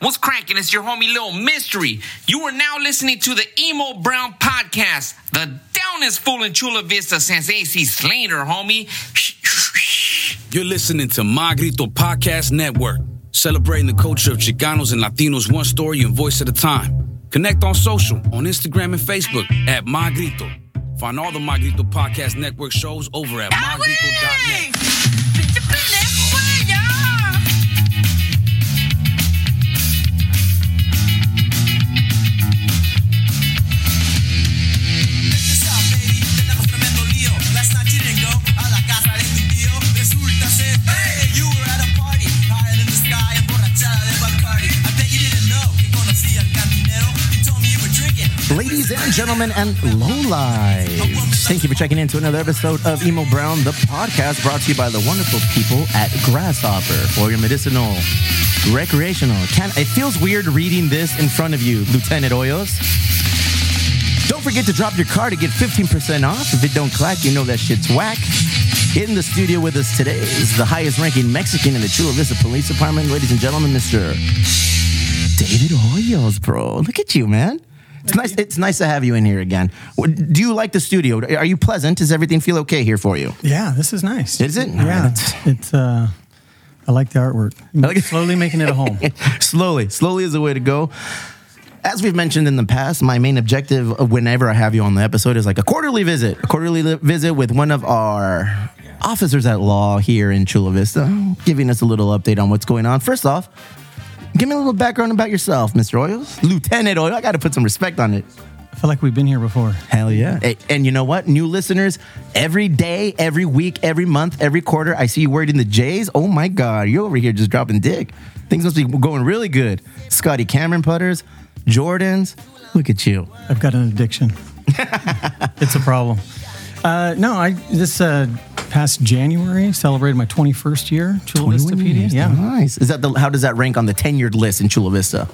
What's cracking? It's your homie Little Mystery. You are now listening to the Emo Brown Podcast, the downest fool in Chula Vista since AC Slater, homie. You're listening to Magrito Podcast Network, celebrating the culture of Chicanos and Latinos one story and voice at a time. Connect on social, on Instagram and Facebook at Magrito. Find all the Magrito Podcast Network shows over at magrito.net. Ladies and gentlemen, and lowlives, thank you for checking in to another episode of Emo Brown, the podcast brought to you by the wonderful people at Grasshopper for your medicinal, recreational. Can it feels weird reading this in front of you, Lieutenant Hoyos. Don't forget to drop your car to get 15% off. If it don't clack, you know that shit's whack. In the studio with us today is the highest ranking Mexican in the Chula Vista Police Department, ladies and gentlemen, Mr. David Hoyos, bro. Look at you, man. It's nice. It's nice to have you in here again. Do you like the studio? Are you pleasant? Does everything feel okay here for you? Yeah, this is nice. Is it? Yeah, it's. Uh, I like the artwork. like. Slowly making it a home. slowly, slowly is the way to go. As we've mentioned in the past, my main objective of whenever I have you on the episode is like a quarterly visit, a quarterly li- visit with one of our officers at law here in Chula Vista, giving us a little update on what's going on. First off, give me a little background about yourself, Mr. Hoyos. Lieutenant Hoyos. I got to put some respect on it. I feel like we've been here before. Hell yeah. Hey, And you know what? New listeners, every day, every week, every month, every quarter, I see you wearing the J's. Oh my God, you're over here just dropping dick. Things must be going really good. Scotty Cameron putters, Jordans. Look at you. I've got an addiction. it's a problem. Uh, no, I this uh, past January celebrated my 21st year Chula Vista 21 PD. years. Yeah, Nice. Is that the how does that rank on the tenured list in Chula Vista?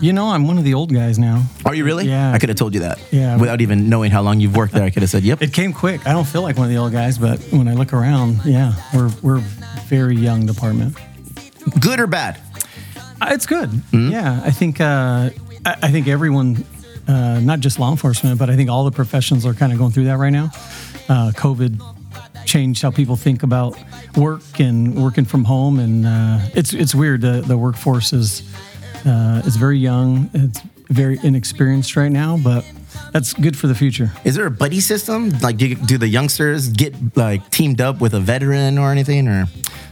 you know I'm one of the old guys now. Are you really? Yeah. I could have told you that. Yeah. Without even knowing how long you've worked there, I could have said, yep. It came quick. I don't feel like one of the old guys, but when I look around, yeah, we're we're very young department. Good or bad? Uh, It's good. Hmm? Yeah, I think uh, I, I think everyone, uh, not just law enforcement, but I think all the professions are kind of going through that right now. Uh, COVID changed how people think about work and working from home, and uh, it's it's weird. The the workforce is uh, is very young. It's very inexperienced right now, but that's good for the future. Is there a buddy system? Like, do, you, do the youngsters get like teamed up with a veteran or anything? Or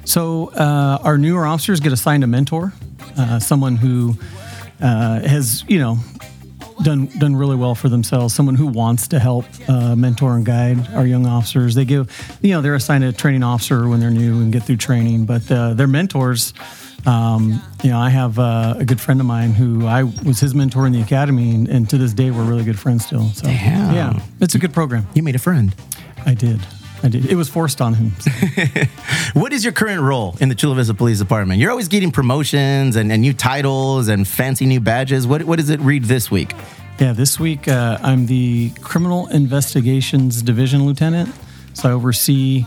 So uh, our newer officers get assigned a mentor, uh, someone who uh, has you know done done really well for themselves, someone who wants to help uh, mentor and guide our young officers. They give you know they're assigned a training officer when they're new and get through training, but uh, they're mentors. Um, you know, I have uh, a good friend of mine who I was his mentor in the academy, and, and to this day we're really good friends still. So yeah, it's a good program. you made a friend. I did, I did. It was forced on him. What is your current role in the Chula Vista Police Department? You're always getting promotions and, and new titles and fancy new badges. What, what does it read this week? Yeah, this week uh, I'm the Criminal Investigations Division Lieutenant. So I oversee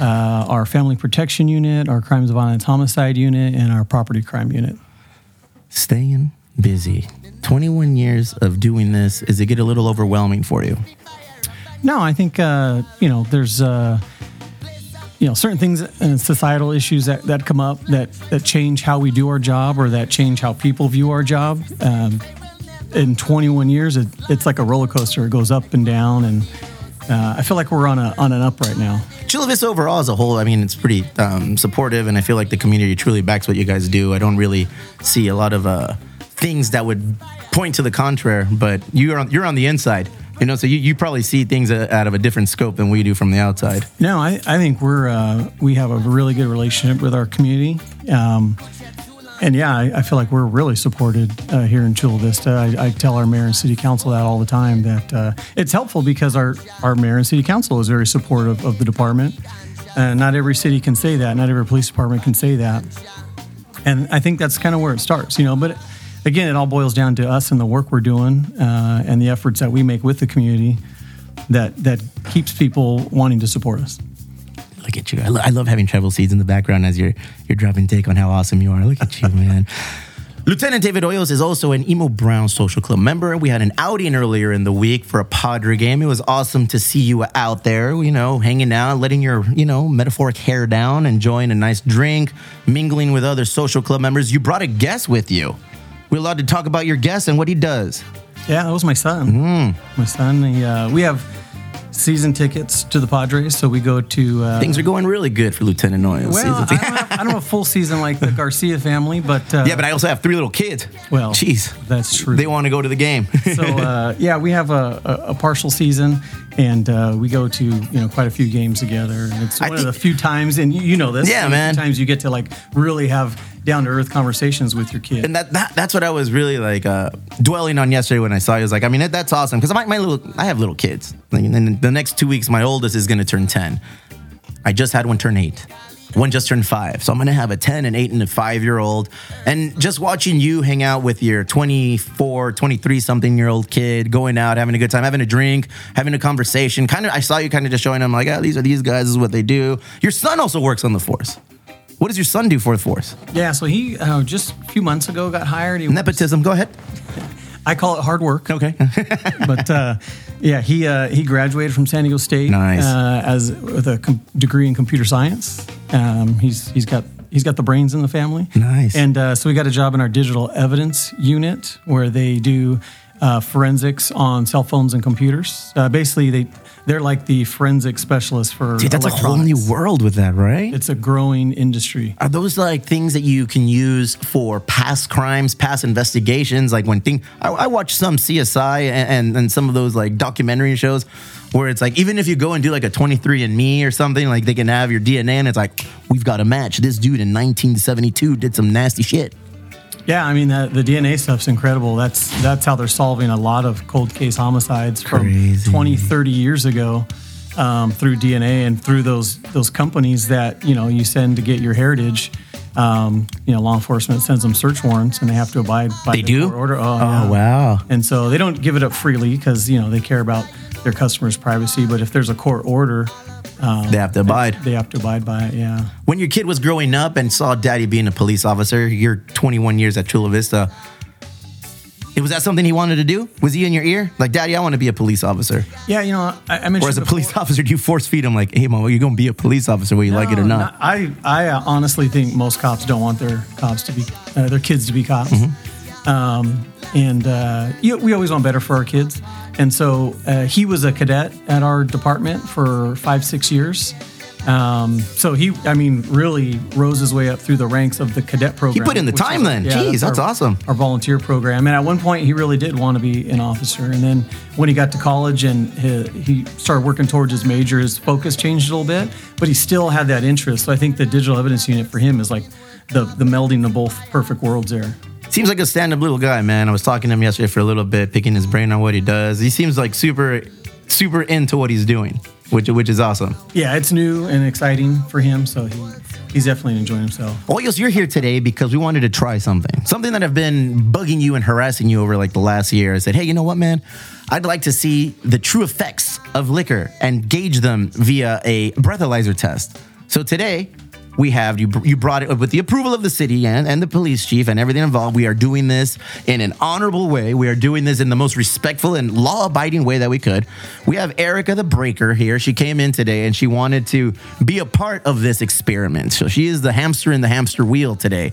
uh, our Family Protection Unit, our Crimes of Violence Homicide Unit, and our Property Crime Unit. Staying busy. 21 years of doing this. Is it get a little overwhelming for you? No, I think uh, you know there's uh, you know certain things and societal issues that, that come up that that change how we do our job or that change how people view our job. Um, in 21 years, it, it's like a roller coaster. It goes up and down, and uh, I feel like we're on a on an up right now. Chula Vista overall as a whole, I mean, it's pretty um, supportive, and I feel like the community truly backs what you guys do. I don't really see a lot of uh, things that would point to the contrary, but you're on, you're on the inside, you know, so you, you probably see things out of a different scope than we do from the outside. No, I, I think we're uh, we have a really good relationship with our community, um, and yeah, I, I feel like we're really supported uh, here in Chula Vista. I, I tell our mayor and city council that all the time that uh, it's helpful because our our mayor and city council is very supportive of the department. Uh, not every city can say that. Not every police department can say that, and I think that's kind of where it starts, you know. But again, it all boils down to us and the work we're doing uh, and the efforts that we make with the community that that keeps people wanting to support us. Look at you. I, lo- I love having travel seeds in the background as you're you're dropping take on how awesome you are. Look at you, man. Lieutenant David Hoyos is also an Emo Brown Social Club member. We had an outing earlier in the week for a Padre game. It was awesome to see you out there, you know, hanging out, letting your, you know, metaphoric hair down, enjoying a nice drink, mingling with other social club members. You brought a guest with you. We're allowed to talk about your guest and what he does. Yeah, that was my son. Mm. My son. He, uh, we have season tickets to the Padres, so we go to. Uh, Things are going really good for Lieutenant Hoyos. well, I don't, have, I don't have a full season like the Garcia family, but uh, yeah, but I also have three little kids. well, jeez, that's true. they want to go to the game. so uh, yeah, we have a, a, a partial season, and uh, we go to you know quite a few games together. And it's one of the few times, and you, you know this. Yeah, one of the man. Times you get to like really have down to earth conversations with your kid. and that, that that's what I was really like uh, dwelling on yesterday when I saw you. I was like, I mean, that, that's awesome because my, my little I have little kids. And in the next two weeks, my oldest is going to turn ten. I just had one turn eight. One just turned five. So I'm going to have a 10, an 8, and a 5 year old. And just watching you hang out with your 24, 23 something year old kid, going out, having a good time, having a drink, having a conversation. Kind of, I saw you kind of just showing them, like, oh, these are these guys, this is what they do. Your son also works on the force. What does your son do for the force? yeah, so he uh, just a few months ago got hired. He Nepotism. Go ahead. I call it hard work. Okay. but uh, yeah, he uh, he graduated from San Diego State Nice. uh, as with a com- degree in computer science. Um, he's he's got he's got the brains in the family. Nice. And uh, so we got a job in our digital evidence unit where they do uh, forensics on cell phones and computers. Uh, basically, they they're like the forensic specialist for Dude, that's a whole new world with that, right? It's a growing industry. Are those like things that you can use for past crimes, past investigations? Like when thing, I, I watch some CSI and, and and some of those like documentary shows where it's like even if you go and do like a 23andMe or something, like they can have your DNA and it's like we've got a match. This dude in 1972 did some nasty shit. Yeah, I mean the, the DNA stuff's incredible. That's that's how they're solving a lot of cold case homicides Crazy. from 20, 30 years ago um, through DNA and through those those companies that you know you send to get your heritage. Um, you know, law enforcement sends them search warrants and they have to abide by They the do? court order. Oh, Oh, yeah. wow. And so they don't give it up freely because you know they care about their customers' privacy. But if there's a court order, They have to abide. they have to abide by it. Yeah. When your kid was growing up and saw daddy being a police officer, you're 21 years at Chula Vista. It was that something he wanted to do? Was he in your ear? Like, daddy, I want to be a police officer. Yeah, you know, I, I mentioned Or as a before- police officer, do you force feed him like, hey, mom, you're going to be a police officer whether you like it or No, not? I I uh, honestly think most cops don't want their cops to be uh, their kids to be cops. Mm-hmm. Um, and uh, you, we always want better for our kids. And so uh, he was a cadet at our department for five six years. Um, so he, I mean, really rose his way up through the ranks of the cadet program. He put in the time is- then. Jeez, that's our- awesome. Our volunteer program, and at one point he really did want to be an officer. And then when he got to college and he, he started working towards his major, his focus changed a little bit, but he still had that interest. So I think the digital evidence unit for him is like the the melding of both perfect worlds there. Seems like a stand up little guy, man. I was talking to him yesterday for a little bit, picking his brain on what he does. He seems like super, super into what he's doing, which, which is awesome. Yeah, it's new and exciting for him, so he, he's definitely enjoying himself. Hoyos, you're here today because we wanted to try something. Something that I've been bugging you and harassing you over like the last year. I said, hey, you know what, man? I'd like to see the true effects of liquor and gauge them via a breathalyzer test. So today, we have you you brought it with the approval of the city and, and the police chief and everything involved. We are doing this in an honorable way. We are doing this in the most respectful and law abiding way that we could. We have Erica the Breaker here. She came in today and she wanted to be a part of this experiment. So she is the hamster in the hamster wheel today.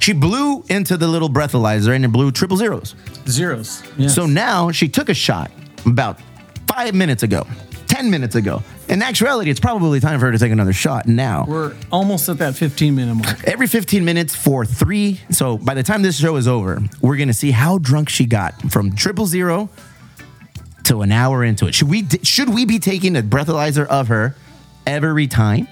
She blew into the little breathalyzer and it blew triple zeros. Zeros. Yes. So now she took a shot about five minutes ago, 10 minutes ago. In actuality, it's probably time for her to take another shot now. we're almost at that 15 minute mark. Every 15 minutes for three. So by the time this show is over, we're going to see how drunk she got from triple zero to an hour into it. Should we, should we be taking a breathalyzer of her every time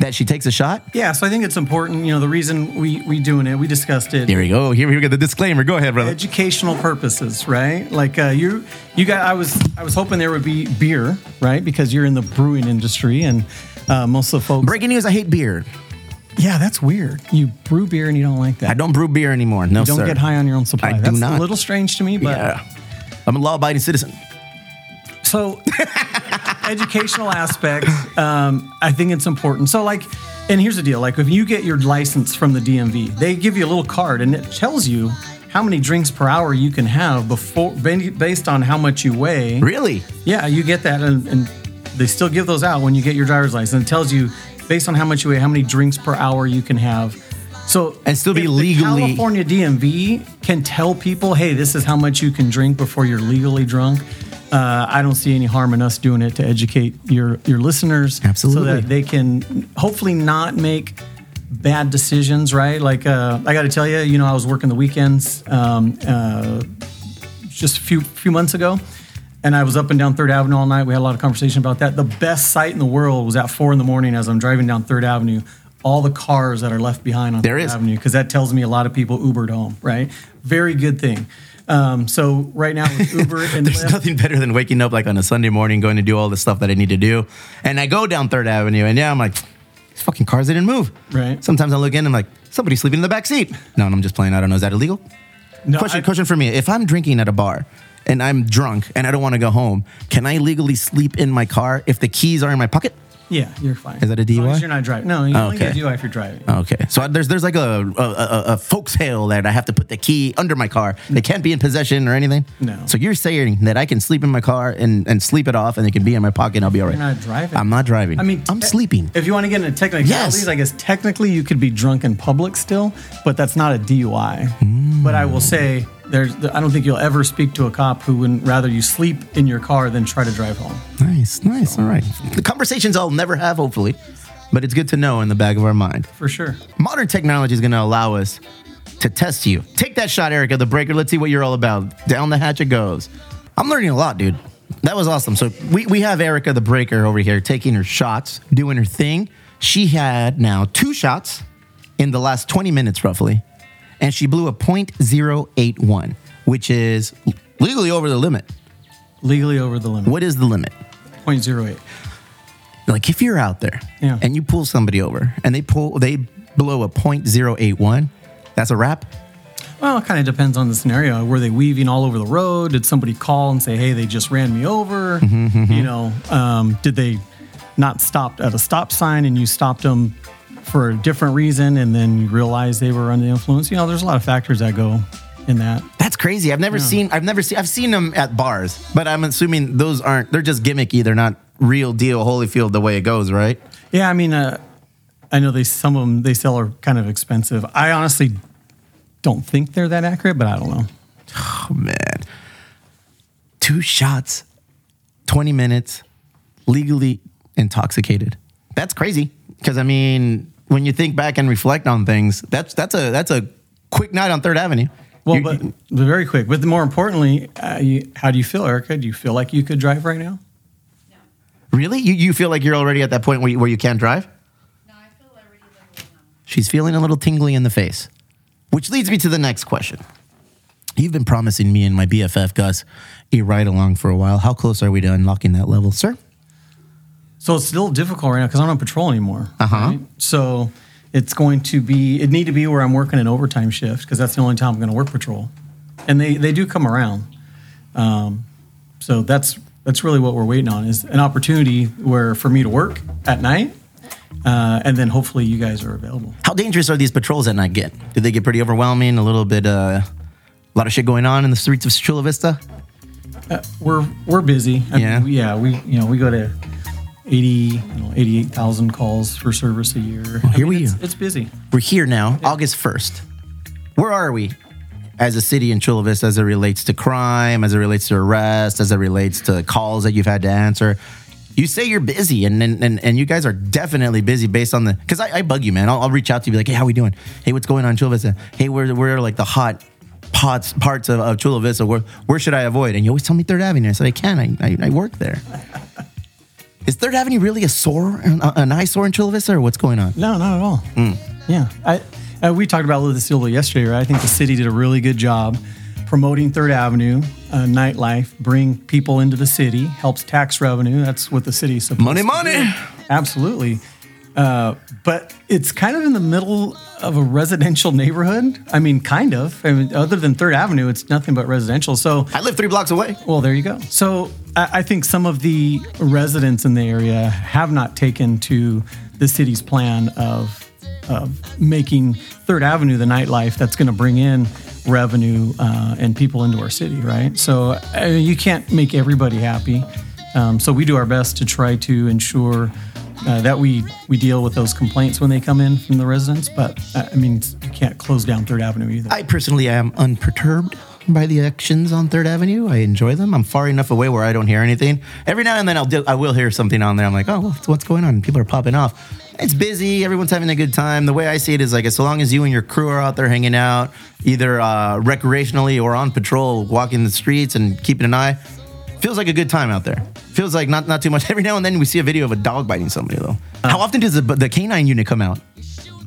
that she takes a shot? Yeah, so I think it's important. You know, the reason we we doing it, we discussed it. Here we go. Here we go. The disclaimer. Go ahead, brother. educational purposes, right? Like uh, you, you got. I was, I was hoping there would be beer, right? Because you're in the brewing industry, and uh, most of the folks. Breaking news I hate beer. Yeah, that's weird. You brew beer and you don't like that. I don't brew beer anymore. No, You don't sir. get high on your own supply. I do that's not. a little strange to me, but Yeah. I'm a law abiding citizen. so educational aspect, um, I think it's important. So, like, and here's the deal: like, if you get your license from the DMV, they give you a little card, and it tells you how many drinks per hour you can have before, based on how much you weigh. Really? Yeah, you get that, and, and they still give those out when you get your driver's license. It tells you based on how much you weigh, how many drinks per hour you can have. So And still be legally- California DMV can tell people, hey, this is how much you can drink before you're legally drunk. Uh, I don't see any harm in us doing it to educate your your listeners, Absolutely. so that they can hopefully not make bad decisions. Right? Like uh, I got to tell you, you know, I was working the weekends. Um, uh, just a few few months ago, and I was up and down Third Avenue all night. We had a lot of conversation about that. The best sight in the world was at four in the morning as I'm driving down Third Avenue. All the cars that are left behind on There Third is. Avenue because that tells me a lot of people Ubered home. Right? Very good thing. Um, so right now with Uber and There's Lyft, nothing better than waking up like on a Sunday morning, going to do all the stuff that I need to do. And I go down Third Avenue, and yeah, I'm like, these fucking cars they didn't move. Right. Sometimes I look in, I'm like, somebody's sleeping in the back seat. No, I'm just playing. I don't know. Is that illegal? no, question, I- question for me. If I'm drinking at a bar and I'm drunk and I don't want to go home, can I legally sleep in my car if the keys are in my pocket? Yeah, you're fine. Is that a As long as DUI? you're not driving. No, you only Okay. get a DUI if you're driving. Okay, so there's there's like a a, a, a folksale that I have to put the key under my car. They can't be in possession or anything. No. So you're saying that I can sleep in my car and, and sleep it off, and it can be in my pocket, and I'll be all right. You're not driving. I'm not driving. I mean, I'm sleeping. If you want to get into technicalities, Yes. I guess technically you could be drunk in public still, but that's not a DUI. Mm. But I will say, there's, I don't think you'll ever speak to a cop who wouldn't rather you sleep in your car than try to drive home. Nice, nice. All right. The conversations I'll never have, hopefully, but it's good to know in the back of our mind. For sure. Modern technology is going to allow us to test you. Take that shot, Erica, the breaker. Let's see what you're all about. Down the hatch it goes. I'm learning a lot, dude. That was awesome. So we, we have Erica, the breaker, over here taking her shots, doing her thing. She had now two shots in the last 20 minutes, roughly, and she blew a .081, which is legally over the limit. Legally over the limit. What is the limit? 0.08. Like if you're out there Yeah. and you pull somebody over and they pull they blow a .081, that's a wrap. Well, it kind of depends on the scenario. Were they weaving all over the road? Did somebody call and say, hey, they just ran me over? Mm-hmm, You know, um, did they not stop at a stop sign and you stopped them for a different reason and then you realized they were under the influence? You know, there's a lot of factors that go in that. That's crazy. I've never seen. I've never seen. I've seen them at bars, but I'm assuming those aren't. They're just gimmicky. They're not real deal Holyfield the way it goes, right? Yeah, I mean, uh, I know they some of them they sell are kind of expensive. I honestly don't think they're that accurate, but I don't know. Oh man, two shots, twenty minutes, legally intoxicated. That's crazy. Because I mean, when you think back and reflect on things, that's that's a that's a quick night on Third Avenue. Well, You- but, but very quick. But more importantly, uh, you, how do you feel, Erica? Do you feel like you could drive right now? really, you you feel like you're already at that point where you, where you can't drive? No, I feel already She's feeling a little tingly in the face, which leads me to the next question. You've been promising me and my BFF Gus a ride along for a while. How close are we to unlocking that level, sir? So it's still difficult right now because I'm on patrol anymore. Uh-huh. right? So it's going to be it need to be where I'm working an overtime shift because that's the only time I'm going to work patrol, and they they do come around. Um, so that's that's really what we're waiting on is an opportunity where for me to work at night, uh, and then hopefully you guys are available. How dangerous are these patrols at night get? Do they get pretty overwhelming? A little bit, uh, a lot of shit going on in the streets of Chula Vista? We're we're busy. I Yeah. mean, yeah. We you know we go to. 80, you know, 88,000 calls for service a year. I here mean, we it's, are. it's busy. We're here now, August 1st. Where are we as a city in Chula Vista as it relates to crime, as it relates to arrest, as it relates to calls that you've had to answer? You say you're busy, and and, and, and you guys are definitely busy based on the. Because I, I bug you, man. I'll, I'll reach out to you, be like, hey, how we doing? Hey, what's going on in Chula Vista? Hey, where, where are like the hot pots, parts of, of Chula Vista? Where, where should I avoid? And you always tell me Third Avenue. I said, I can. I, I, I work there. Is Third Avenue really a sore, an, an eyesore in Chula Vista, or what's going on? No, not at all. Hmm. Yeah, I, uh, we talked about this a little bit yesterday, right? I think the city did a really good job promoting Third Avenue, uh, nightlife, bring people into the city, helps tax revenue. That's what the city's supposed Money, to money. do. Absolutely. Uh, but it's kind of in the middle of a residential neighborhood. I mean, kind of. I mean, other than Third Avenue, it's nothing but residential. So I live three blocks away. well, there you go. So I, I think some of the residents in the area have not taken to the city's plan of of making Third Avenue the nightlife that's going to bring in revenue uh, and people into our city, right? So I mean, you can't make everybody happy. Um, so we do our best to try to ensure uh, that we we deal with those complaints when they come in from the residents. But uh, I mean, you can't close down Third Avenue either. I personally am unperturbed by the actions on Third Avenue. I enjoy them. I'm far enough away where I don't hear anything. Every now and then I'll do, I will hear something on there. I'm like, oh, what's, what's going on? People are popping off. It's busy. Everyone's having a good time. The way I see it is like, as long as you and your crew are out there hanging out, either uh, recreationally or on patrol, walking the streets and keeping an eye, feels like a good time out there. Feels like not not too much. Every now and then we see a video of a dog biting somebody though. Uh. How often does the, the canine unit come out?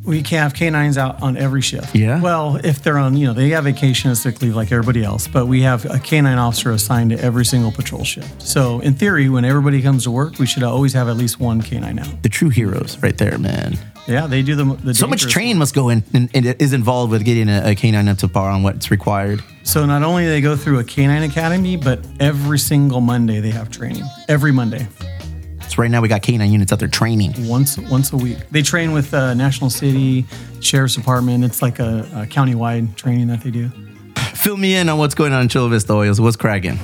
We can have canines out on every shift. Yeah? Well, if they're on, you know, they have vacation and sick leave like everybody else, but we have a canine officer assigned to every single patrol shift. So, in theory, when everybody comes to work, we should always have at least one canine out. The true heroes, right there, man. Yeah, they do the, the So much training must go in and, and is involved with getting a, a canine up to par on what's required. So not only do they go through a canine academy, but every single Monday they have training. Every Monday, So right now we got canine units out there training. once once a week. They train with uh, National City Sheriff's Department. It's like a, a county-wide training that they do. Fill me in on what's going on in Chula Vista Hoyos. What's cracking?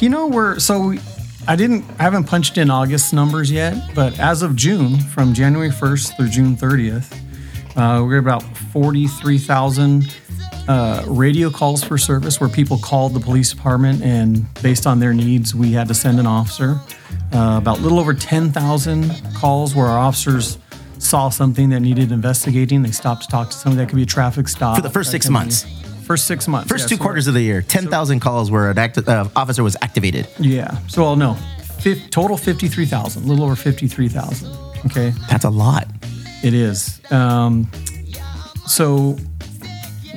You know, we're so we, I didn't I haven't punched in August numbers yet, but as of June, from January 1st through June 30th, uh, we're about 43,000 uh, radio calls for service where people called the police department and based on their needs, we had to send an officer. Uh, about a little over 10,000 calls where our officers saw something that needed investigating. They stopped to talk to somebody that could be a traffic stop. For the first six months. First six months. First yeah, two so quarters of the year, 10,000 calls where an acti- uh, officer was activated. Yeah. So, well, no, Fif- total 53,000, a little over 53,000. Okay. That's a lot. It is. Um, so,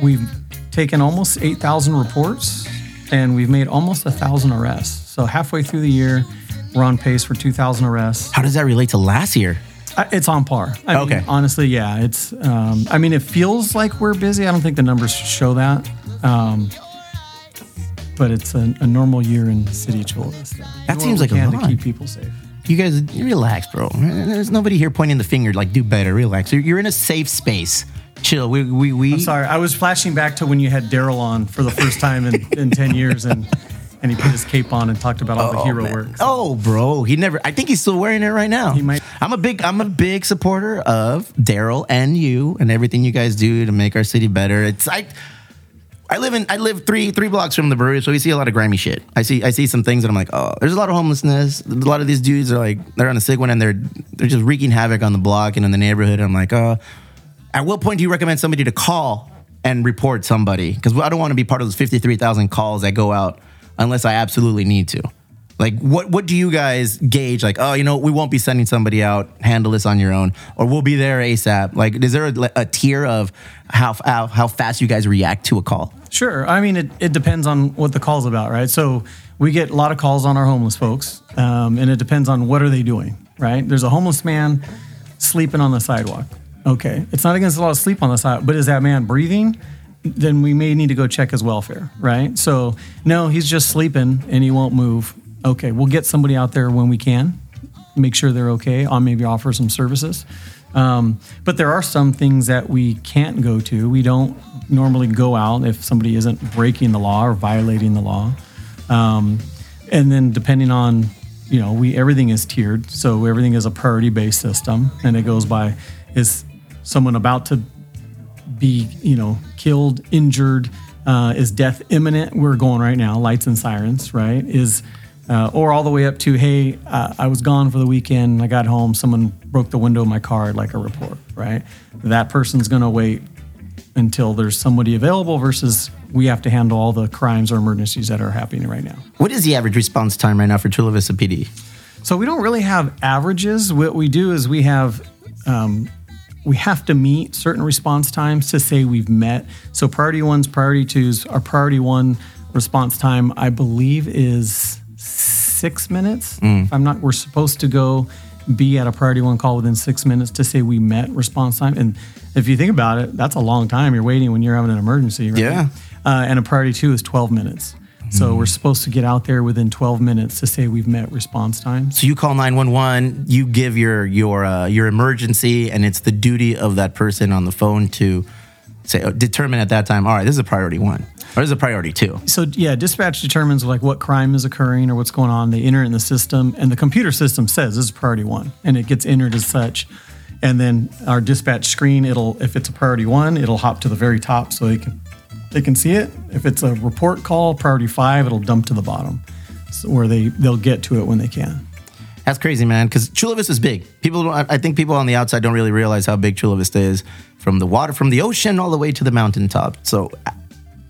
we've taken almost 8,000 reports and we've made almost 1,000 arrests. So, halfway through the year, we're on pace for 2,000 arrests. How does that relate to last year? It's on par. I Okay. Mean, honestly, yeah. It's. Um, I mean, it feels like we're busy. I don't think the numbers show that. Um, but it's a, a normal year in the city of Chula Vista. That seems like a can to keep people safe. You guys, relax, bro. There's nobody here pointing the finger like, do better, relax. You're in a safe space. Chill. We, we, we. I'm sorry, I was flashing back to when you had Daryl on for the first time in, in 10 years and and he put his cape on and talked about all the oh, hero man. work. Oh, bro, he never. I think he's still wearing it right now. He might- I'm a big. I'm a big supporter of Daryl and you and everything you guys do to make our city better. It's I. I live in. I live three three blocks from the brewery, so we see a lot of grimy shit. I see. I see some things, and I'm like, oh, there's a lot of homelessness. A lot of these dudes are like, they're on a sick one, and they're they're just wreaking havoc on the block and in the neighborhood. I'm like, oh. At what point do you recommend somebody to call and report somebody? Because I don't want to be part of those 53,000 calls that go out unless I absolutely need to. Like, what what do you guys gauge? Like, oh, you know, we won't be sending somebody out. Handle this on your own, or we'll be there ASAP. Like, is there a, a tier of how, how how fast you guys react to a call? Sure. I mean, it, it depends on what the call's about, right? So we get a lot of calls on our homeless folks, um, and it depends on what are they doing, right? There's a homeless man sleeping on the sidewalk. Okay, it's not against the law to sleep on the side, but is that man breathing? Then we may need to go check his welfare, right? So no, he's just sleeping and he won't move. Okay, we'll get somebody out there when we can, make sure they're okay. I'll maybe offer some services. Um, but there are some things that we can't go to. We don't normally go out if somebody isn't breaking the law or violating the law. Um, and then depending on, you know, we everything is tiered, so everything is a priority based system, and it goes by is someone about to be, you know, killed, injured, uh, is death imminent? We're going right now, lights and sirens, right? Is uh, or all the way up to, hey, uh, I was gone for the weekend. I got home. Someone broke the window of my car. I'd like a report, right? That person's going to wait until there's somebody available versus we have to handle all the crimes or emergencies that are happening right now. What is the average response time right now for Chula Vista PD? So we don't really have averages. What we do is we have um, we have to meet certain response times to say we've met. So priority ones, priority twos. Our priority one response time, I believe, is six minutes. If I'm not, we're supposed to go be at a priority one call within six minutes to say we met response time. And if you think about it, that's a long time. You're waiting when you're having an emergency, right? Yeah. Uh, and a priority two is 12 minutes. So we're supposed to get out there within 12 minutes to say we've met response time. So you call 911, you give your your uh, your emergency and it's the duty of that person on the phone to say uh, determine at that time, all right, this is a priority 1 or this is a priority 2. So yeah, dispatch determines like what crime is occurring or what's going on. They enter it in the system, and the computer system says this is priority one, and it gets entered as such. And then our dispatch screen, it'll if it's a priority one, it'll hop to the very top so they can they can see it. If it's a report call, priority five, it'll dump to the bottom, where they they'll get to it when they can. That's crazy, man. Because Chula Vista is big. People, I think people on the outside don't really realize how big Chula Vista is, from the water, from the ocean all the way to the mountaintop. So,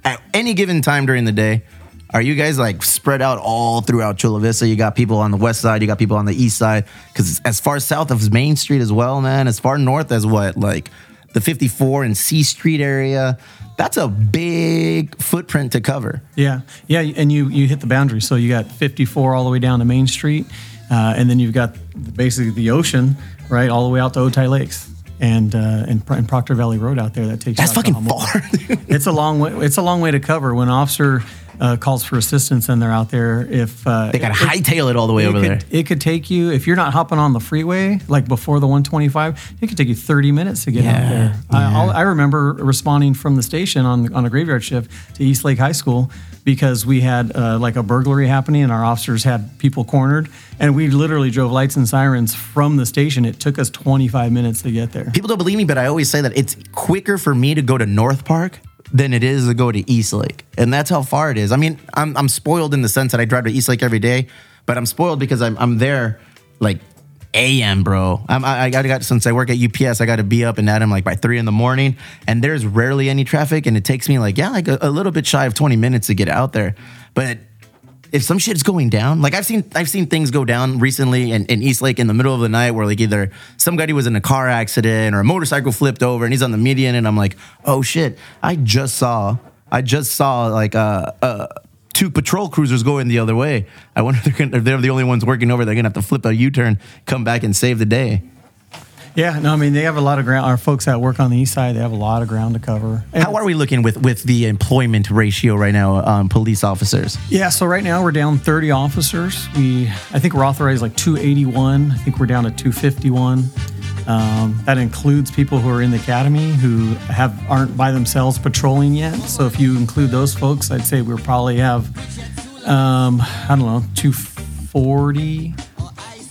at any given time during the day, are you guys like spread out all throughout Chula Vista? You got people on the west side, you got people on the east side. Because as far south as Main Street as well, man. As far north as what, like the 54 and C Street area. That's a big footprint to cover. Yeah, yeah, and you you hit the boundary. So you got 54 all the way down to Main Street, uh, and then you've got basically the ocean, right, all the way out to Otay Lakes and uh, and, and Proctor Valley Road out there. That takes That's fucking far. it's a long way. It's a long way to cover. When officer uh, calls for assistance and they're out there, if uh, they got to hightail it all the way over could, there. It could take you if you're not hopping on the freeway like before the 125. It could take you 30 minutes to get Yeah, out there. I, I'll, I remember responding from the station on on a graveyard shift to East Lake High School because we had uh, like a burglary happening and our officers had people cornered and we literally drove lights and sirens from the station. It took us 25 minutes to get there. People don't believe me, but I always say that it's quicker for me to go to North Park than it is to go to East Lake. And that's how far it is. I mean, I'm, I'm spoiled in the sense that I drive to East Lake every day, but I'm spoiled because I'm, I'm there like AM, bro. I'm, I, I got, since I work at UPS, I got to be up and at him like by three in the morning, and there's rarely any traffic, and it takes me like, yeah, like a, a little bit shy of 20 minutes to get out there. But if some shit's going down, like I've seen I've seen things go down recently in, in East Lake in the middle of the night where like either somebody was in a car accident or a motorcycle flipped over and he's on the median and I'm like, oh shit, I just saw I just saw like uh uh two patrol cruisers going the other way. I wonder if they're, gonna, if they're the only ones working over. They're gonna have to flip a U-turn, come back and save the day. Yeah, no, I mean they have a lot of ground. Our folks that work on the east side, they have a lot of ground to cover. And How are we looking with with the employment ratio right now, um, police officers? Yeah, so right now we're down 30 officers. We, I think we're authorized like 281. I think we're down to 251. Um, that includes people who are in the academy who have aren't by themselves patrolling yet. So if you include those folks, I'd say we'll probably have, um, I don't know, 240.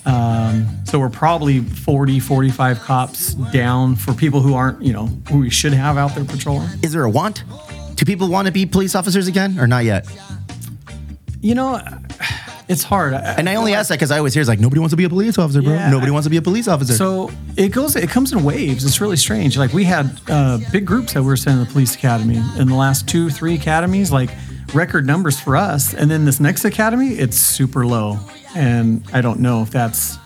Um, so we're probably 40, 45 cops down for people who aren't, you know, who we should have out there patrolling. Is there a want? Do people want to be police officers again or not yet? You know, it's hard. And I only ask that because I always hear it's like nobody wants to be a police officer, bro. Yeah. Nobody wants to be a police officer. So it goes, it comes in waves. It's really strange. Like we had uh, big groups that we were sending to the police academy in the last two, three academies, like record numbers for us. And then this next academy, it's super low. And I don't know if that's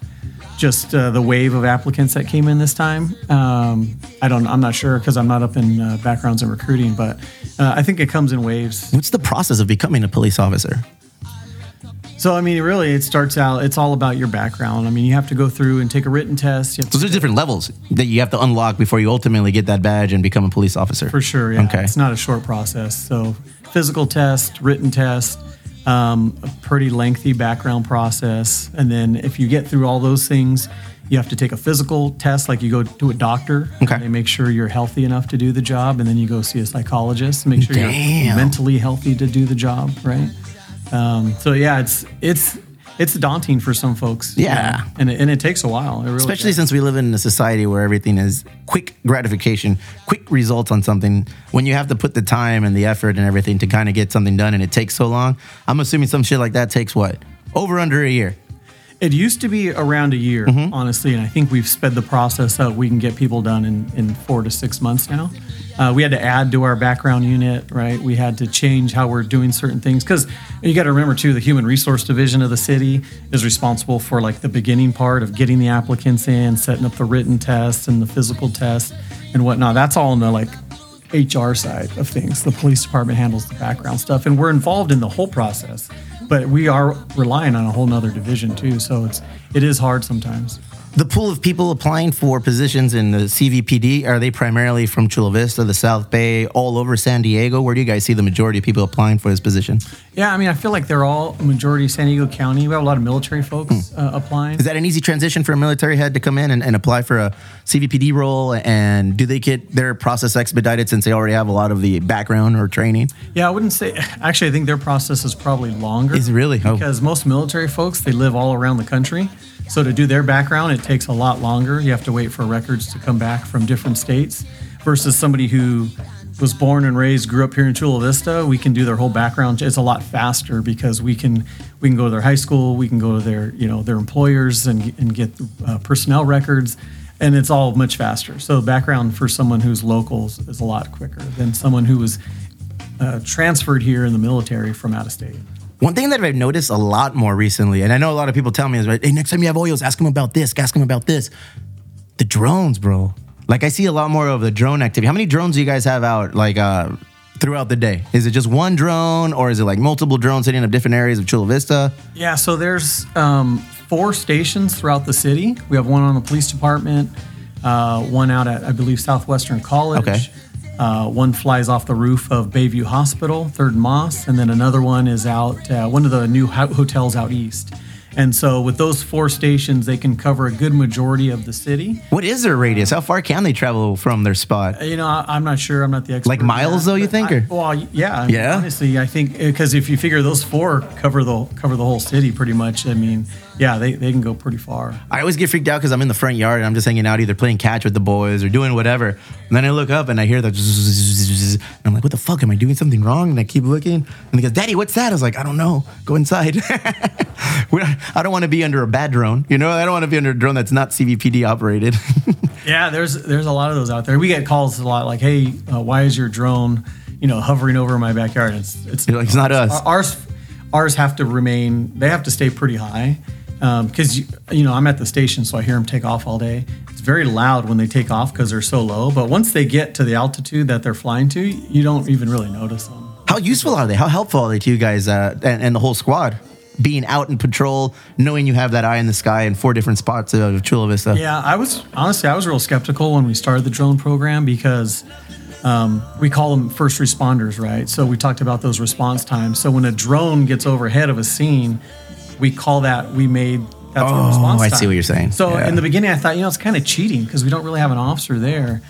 just uh, the wave of applicants that came in this time. Um, I don't, I'm not sure because I'm not up in uh, backgrounds and recruiting, but uh, I think it comes in waves. What's the process of becoming a police officer? So I mean, really, it starts out. It's all about your background. I mean, you have to go through and take a written test. You have to So there's different levels that you have to unlock before you ultimately get that badge and become a police officer. For sure, yeah. Okay. It's not a short process. So, physical test, written test, um, a pretty lengthy background process. And then, if you get through all those things, you have to take a physical test, like you go to a doctor. Okay. They make sure you're healthy enough to do the job. And then you go see a psychologist make sure you're mentally healthy to do the job, right? Um, so, yeah, it's, it's, it's daunting for some folks. you Yeah. know, And, it, and it takes a while. It really Especially does. since we live in a society where everything is quick gratification, quick results on something. When you have to put the time and the effort and everything to kind of get something done and it takes so long, I'm assuming some shit like that takes what? Over under a year. It used to be around a year, Mm-hmm. honestly, and I think we've sped the process up. We can get people done in, in four to six months now. Uh, we had to add to our background unit, right? We had to change how we're doing certain things because you got to remember too, the human resource division of the city is responsible for like the beginning part of getting the applicants in, setting up the written test and the physical test and whatnot. That's all in the like HR side of things. The police department handles the background stuff, and we're involved in the whole process. But we are relying on a whole nother division too, so it's it is hard sometimes. The pool of people applying for positions in the CVPD are they primarily from Chula Vista, the South Bay, all over San Diego? Where do you guys see the majority of people applying for this position? Yeah, I mean, I feel like they're all majority San Diego County. We have a lot of military folks uh, applying. Is that an easy transition for a military head to come in and, and apply for a CVPD role? And do they get their process expedited since they already have a lot of the background or training? Yeah, I wouldn't say. Actually, I think their process is probably longer. Is it really? Oh. Because most military folks they live all around the country, so to do their background it takes a lot longer. You have to wait for records to come back from different states, versus somebody who was born and raised, grew up here in Chula Vista. We can do their whole background. It's a lot faster because we can we can go to their high school, we can go to their you know their employers and and get uh, personnel records. And it's all much faster. So background for someone who's local is- a lot quicker than someone who was uh, transferred here in the military from out of state. One thing that I've noticed a lot more recently, and I know a lot of people tell me is, right, hey, next time you have Hoyos, ask them about this, ask them about this. The drones, bro. Like I see a lot more of the drone activity. How many drones do you guys have out, like uh, throughout the day? Is it just one drone, or is it like multiple drones hitting up different areas of Chula Vista? Yeah, so there's um, four stations throughout the city. We have one on the police department, uh, one out at I believe Southwestern College. Okay. Uh, one flies off the roof of Bayview Hospital, Third Moss, and then another one is out uh, one of the new ho- hotels out east. And so with those four stations, they can cover a good majority of the city. What is their radius? How far can they travel from their spot? You know, I, I'm not sure. I'm not the expert. Like miles, that, though, you think, I- or- well, yeah. I mean, Yeah? Honestly, I think because if you figure those four cover the cover the whole city pretty much. I mean, yeah, they, they can go pretty far. I always get freaked out because I'm in the front yard and I'm just hanging out, either playing catch with the boys or doing whatever. And then I look up and I hear the, and I'm like, what the fuck? Am I doing something wrong? And I keep looking. And he goes, Daddy, what's that? I was like, I don't know. Go inside. I don't want to be under a bad drone. You know, I don't want to be under a drone that's not CVPD operated. Yeah, there's there's a lot of those out there. We get calls a lot like, "Hey, uh, why is your drone, you know, hovering over my backyard?" It's it's, like, "It's not us." Ours ours have to remain. They have to stay pretty high because you, you know I'm at the station, so I hear them take off all day. It's very loud when they take off because they're so low. But once they get to the altitude that they're flying to, you don't even really notice them. How useful are they? How helpful are they to you guys uh, and, and the whole squad? Being out in patrol, knowing you have that eye in the sky in four different spots of Chula Vista. Yeah, I was honestly I was real skeptical when we started the drone program because um, we call them first responders, right? So we talked about those response times. So when a drone gets overhead of a scene, we call that we made that's Oh, response I see what you're saying. So Yeah. in the beginning, I thought you know it's kind of cheating because we don't really have an officer there.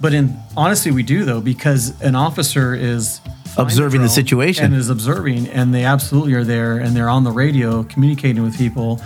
But in honestly, we do though because an officer is Observing the situation. and is observing, and they absolutely are there, and they're on the radio communicating with people,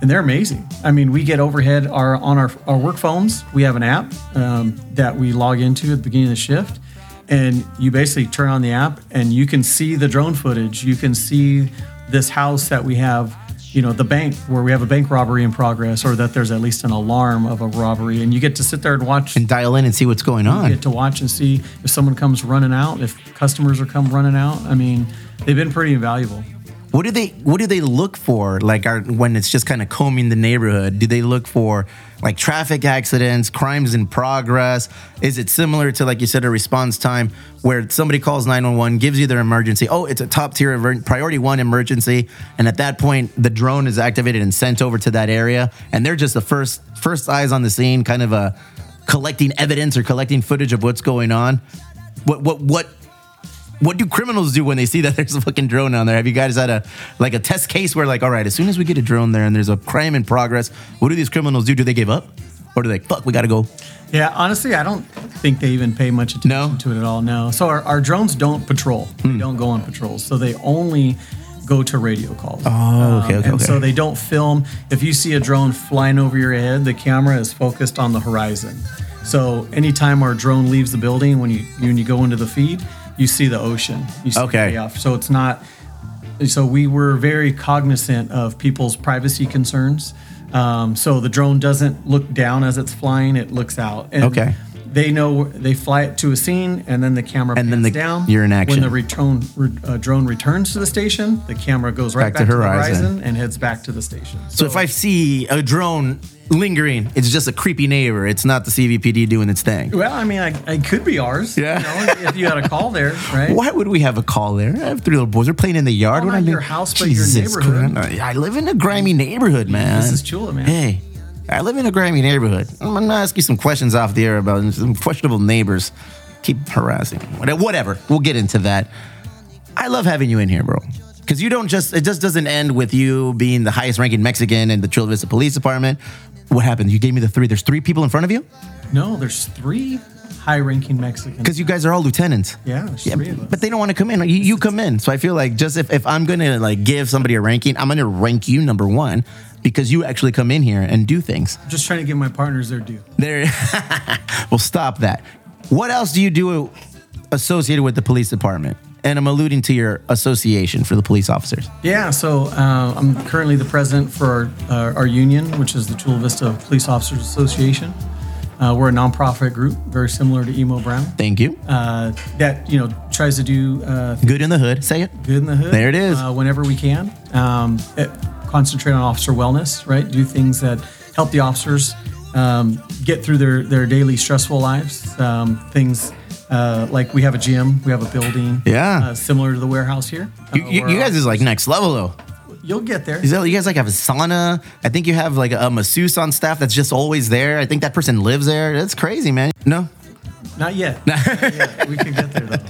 and they're amazing. I mean, we get overhead our on our our work phones. We have an app um, that we log into at the beginning of the shift, and you basically turn on the app, and you can see the drone footage. You can see this house that we have. You know, the bank where we have a bank robbery in progress, or that there's at least an alarm of a robbery, and you get to sit there and watch And dial in and see what's going on. get to watch and see if someone comes running out, if customers are come running out. I mean, they've been pretty invaluable. What do they What do they look for? Like, are, when it's just kind of combing the neighborhood, do they look for like traffic accidents, crimes in progress? Is it similar to like you said a response time where somebody calls nine one one, gives you their emergency? Oh, it's a top tier priority one emergency, and at that point the drone is activated and sent over to that area, and they're just the first first eyes on the scene, kind of a collecting evidence or collecting footage of what's going on. What what what what do criminals do when they see that there's a fucking drone on there? Have you guys had a like a test case where like, all right, as soon as we get a drone there and there's a crime in progress, what do these criminals do? Do they give up, or do they fuck? We got to go. Yeah, honestly, I don't think they even pay much attention No? to it at all. No. So our, our drones don't patrol. Hmm. They don't go on patrols. So they only go to radio calls. Um, Oh, okay, okay, and okay. so they don't film. If you see a drone flying over your head, the camera is focused on the horizon. So anytime our drone leaves the building, when you when you go into the feed, you see the ocean. You see Okay. So it's not. So we were very cognizant of people's privacy concerns. Um, so the drone doesn't look down as it's flying; it looks out. And Okay. They know they fly it to a scene, and then the camera And then the- down. you're in action. When the return, re, uh, drone returns to the station, the camera goes right Back back, to to, the horizon. horizon and heads back to the station. So if I see a drone lingering, it's just a creepy neighbor. It's not the CVPD doing its thing. well, I mean, I, I could be ours. Yeah. You know, if you had a call there, right? Why would we have a call there? I have three little boys. They're playing in the yard. Well, not I your house, but your neighborhood. Christ. I live in a grimy neighborhood, man. This is Chula, man. Hey, I live in a grimy neighborhood. I'm gonna ask you some questions off the air about some questionable neighbors. Keep harassing. me. Whatever. We'll get into that. I love having you in here, bro. Because you don't just, it just doesn't end with you being the highest ranking Mexican in the Chula Vista Police Department. What happened? You gave me the three. There's three people in front of you? No, there's three high-ranking Mexicans. Because you guys are all lieutenants. Yeah, there's Yeah, three of us. but they don't want to come in. You, you come in. So I feel like just if, if I'm going to like give somebody a ranking, I'm going to rank you number one because you actually come in here and do things. just trying to give my partners their due. There, well, stop that. What else do you do associated with the police department? And I'm alluding to your association for the police officers. Yeah, so uh, I'm currently the president for our, uh, our union, which is the Chula Vista Police Officers Association. Uh, we're a nonprofit group, very similar to Emo Brown, Thank you. uh, that you know tries to do uh, Good in the hood. Say it. good in the hood. There it is. Uh, whenever we can, um, it- concentrate on officer wellness. Right, do things that help the officers um, get through their their daily stressful lives. Um, things uh, like we have a gym, we have a building. Yeah. uh, similar to the warehouse here. You, you, you guys is like next level though. you'll get there. Is that, you guys like have a sauna? I think you have like a masseuse on staff that's just always there. I think that person lives there. That's crazy, man. No, Not yet. Not yet. We can get there though.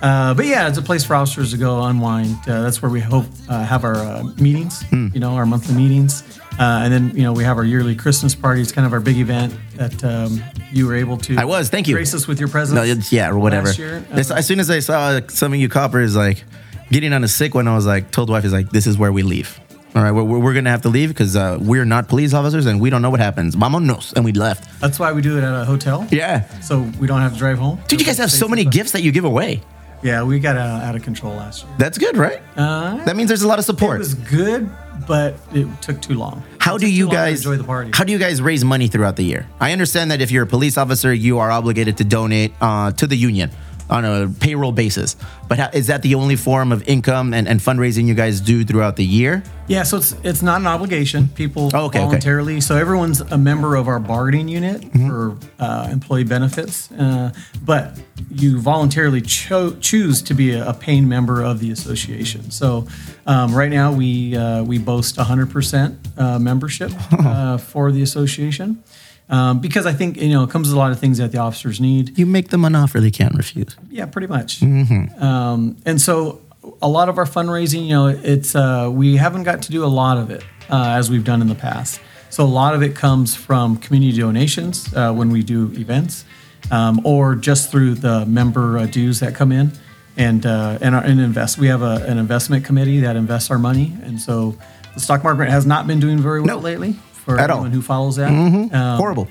Uh, but yeah, it's a place for officers to go unwind. Uh, that's where we hope uh, have our uh, meetings. Hmm. You know, our monthly meetings, uh, and then you know we have our yearly Christmas party. It's kind of our big event that um, you were able to. I was. Thank you. Grace us with your presence. no, yeah, or whatever. last year. As- Uh, as soon as I saw some of you coppers like getting on a sick one, I was like, told the wife is like, this is where we leave. All right, we're, we're gonna have to leave because uh, we're not police officers and we don't know what happens. Vamonos, and we left. that's why we do it at a hotel. Yeah, So we don't have to drive home. dude, you guys have so many Safe. gifts that you give away. Yeah, we got uh, out of control last year. That's good, right? Uh, that means there's a lot of support. it was good, but it took too long. How do you too long to guys enjoy the party? How do you guys raise money throughout the year? I understand that if you're a police officer, you are obligated to donate uh, to the union on a payroll basis. But how, is that the only form of income and, and fundraising you guys do throughout the year? Yeah, so it's it's not an obligation. People Oh, okay, okay. voluntarily. So everyone's a member of our bargaining unit Mm-hmm. for uh, employee benefits, uh, but you voluntarily cho- choose to be a, a paying member of the association. So um, right now we uh, we boast 100% uh, membership uh, for the association. Um, because I think you know it comes with a lot of things that the officers need. You make them an offer they can't refuse. Yeah, pretty much. Um, and so a lot of our fundraising, you know, it's uh, we haven't got to do a lot of it uh, as we've done in the past. So a lot of it comes from community donations uh, when we do events, um, or just through the member uh, dues that come in, and uh, and, our, and invest. We have a, an investment committee that invests our money, and so the stock market has not been doing very well No. lately for At all. anyone who follows that. Um, Horrible.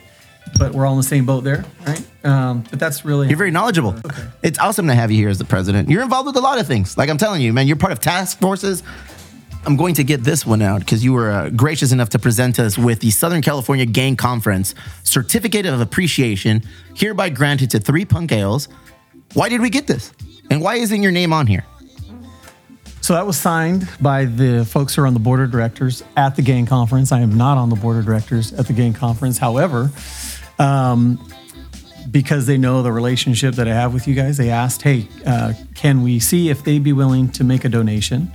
But we're all in the same boat there, right? Um, but that's really You're very knowledgeable. It's awesome to have you here as the president. You're involved with a lot of things. Like I'm telling you, man, you're part of task forces. I'm going to get this one out because you were uh, gracious enough to present us with the Southern California Gang Conference Certificate of Appreciation, hereby granted to three punk ales. Why did we get this? And why isn't your name on here? So that was signed by the folks who are on the board of directors at the gang conference. I am not on the board of directors at the gang conference. However, um, because they know the relationship that I have with you guys, they asked, "Hey, uh, can we see if they'd be willing to make a donation?"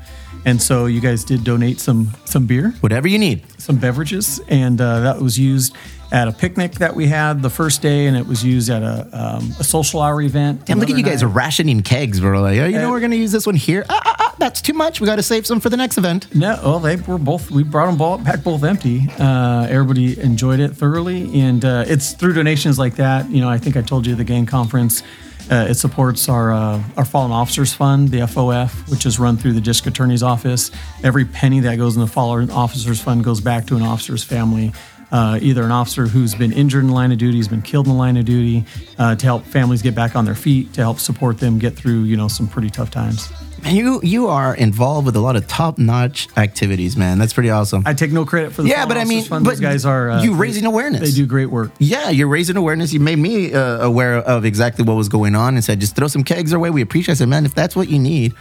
And so you guys did donate some some beer, Whatever you need. some beverages, and uh, that was used at a picnic that we had the first day, and it was used at a, um, a social hour event. Damn, look at you guys are rationing kegs, bro. Like, oh, you know, Uh, we're going to use this one here. Ah, ah, ah, that's too much. We got to save some for the next event. No, well, they were both. We brought them both back both empty. Uh, everybody enjoyed it thoroughly, and uh, it's through donations like that. You know, I think I told you the gang conference. Uh, it supports our uh, our fallen officers fund, the FOF, which is run through the district attorney's office. Every penny that goes in the fallen officers fund goes back to an officer's family. Uh, either an officer who's been injured in the line of duty, has been killed in the line of duty, uh, to help families get back on their feet, to help support them get through, you know, some pretty tough times. Man, you you are involved with a lot of top notch activities, man. That's pretty awesome. I take no credit for the Yeah, but I mean, Fund. but Those guys are uh, you they- raising awareness. They do great work. yeah, you're raising awareness. You made me uh, aware of exactly what was going on and said, just throw some kegs our way. We appreciate it. I said, man, if that's what you need,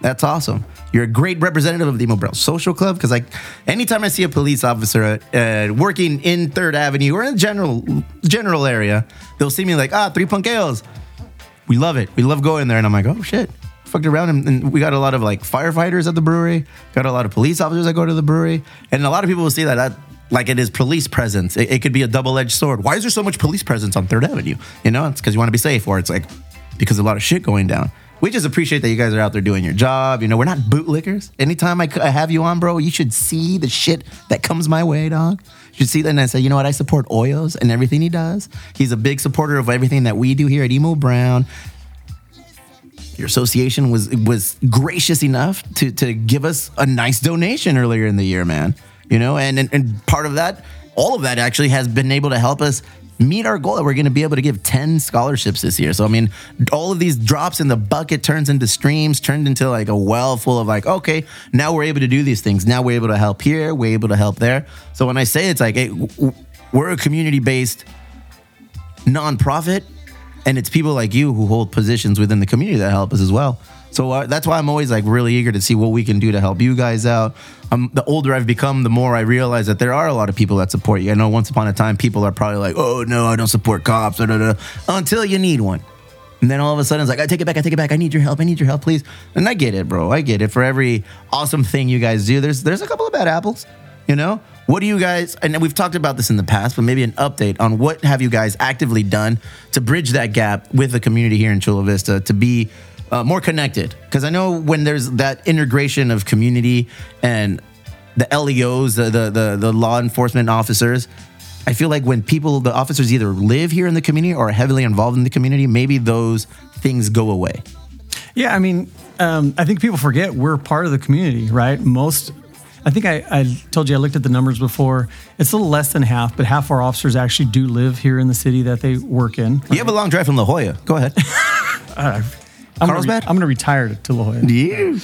that's awesome. You're a great representative of the Brown Social Club because, like, anytime I see a police officer uh, working in Third Avenue or in a general general area, they'll see me like, ah, three punkeos. We love it. We love going there. And I'm like, oh, shit. Fucked around and, and we got a lot of like firefighters at the brewery, got a lot of police officers that go to the brewery, and a lot of people will see that. that like it is police presence. It, it could be a double edged sword. Why is there so much police presence on Third Avenue? You know, it's because you want to be safe, or it's like because a lot of shit going down. We just appreciate that you guys are out there doing your job. You know, we're not bootlickers. Anytime I, have you on, bro, you should see the shit that comes my way, dog. You should see that and I say, you know what? I support Hoyos and everything he does. He's a big supporter of everything that we do here at Emo Brown your association was was gracious enough to to give us a nice donation earlier in the year, man. You know, and and, and part of that, all of that actually has been able to help us meet our goal that we're going to be able to give 10 scholarships this year. So I mean, all of these drops in the bucket turns into streams, turned into like a well full of like, okay, now we're able to do these things. Now we're able to help here, we're able to help there. So when I say it's like, hey, we're a community-based nonprofit, and it's people like you who hold positions within the community that help us as well. So uh, that's why I'm always like really eager to see what we can do to help you guys out. Um, the older I've become, the more I realize that there are a lot of people that support you. I know once upon a time, people are probably like, "Oh no, I don't support cops," da, da, da, until you need one. And then all of a sudden, it's like, I take it back, I take it back. I need your help. I need your help, please. And I get it, bro. I get it. For every awesome thing you guys do, there's there's a couple of bad apples. You know, what do you guys? And we've talked about this in the past, but maybe an update on what have you guys actively done to bridge that gap with the community here in Chula Vista to be uh, more connected? Because I know when there's that integration of community and the LEOs, the, the the the law enforcement officers. I feel like when people, the officers either live here in the community or are heavily involved in the community, maybe those things go away. Yeah, I mean, um, I think people forget we're part of the community, right? Most, I think I, I told you I looked at the numbers before. It's a little less than half, but half our officers actually do live here in the city that they work in. You have a long drive from La Jolla. Go ahead. I'm gonna, Carlsbad? I'm going to retire to La Jolla. yeah.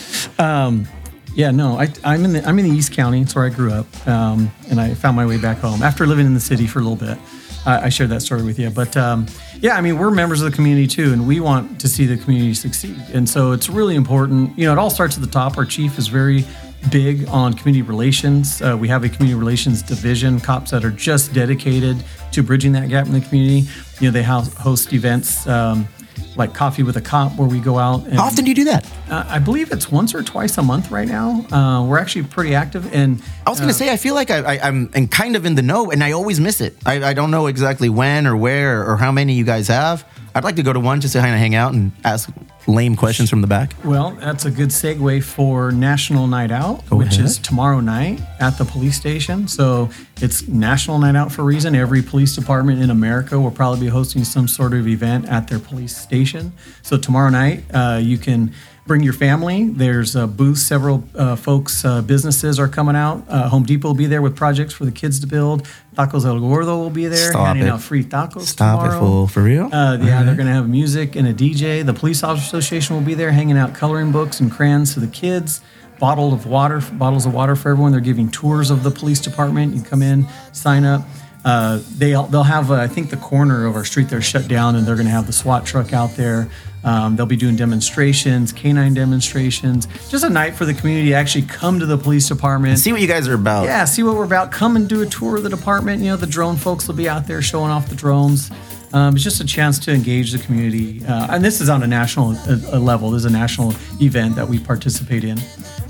Yeah, no, I, I'm in the I'm in the East County. It's where I grew up, um, and I found my way back home after living in the city for a little bit. I I shared that story with you, but um, yeah, I mean, we're members of the community too, and we want to see the community succeed. And so it's really important. You know, it all starts at the top. Our chief is very big on community relations. Uh, we have a community relations division, cops that are just dedicated to bridging that gap in the community. You know, they house, host events. Um, like coffee with a cop, where we go out. And, How often do you do that? uh, I believe it's once or twice a month right now. Uh, we're actually pretty active, and I was going to say, I feel like I, I, I'm and kind of in the know, and I always miss it. I, I don't know exactly when or where or how many you guys have. I'd like to go to one just to kind of hang out and ask lame questions from the back. well, that's a good segue for National Night Out, Go which ahead. is tomorrow night at the police station. So it's National Night Out for a reason. Every police department in America will probably be hosting some sort of event at their police station. So tomorrow night, uh, you can. Bring your family. There's a booth. Several uh, folks, uh, businesses are coming out. Uh, Home Depot will be there with projects for the kids to build. Tacos El Gordo will be there, Stop handing it. out free tacos Stop tomorrow. it, fool. For real? Uh, yeah, they're going to have music and a DJ. The Police Officer Association will be there hanging out coloring books and crayons to the kids. Bottle of water, bottles of water for everyone. They're giving tours of the police department. You come in, sign up. Uh, they they'll have uh, I think the corner of our street there shut down, and they're going to have the SWAT truck out there. Um, they'll be doing demonstrations, canine demonstrations. Just a night for the community to actually come to the police department. See what you guys are about. Yeah, see what we're about. Come and do a tour of the department. You know, the drone folks will be out there showing off the drones. Um, it's just a chance to engage the community. Uh, and this is on a national uh, level. This is a national event that we participate in.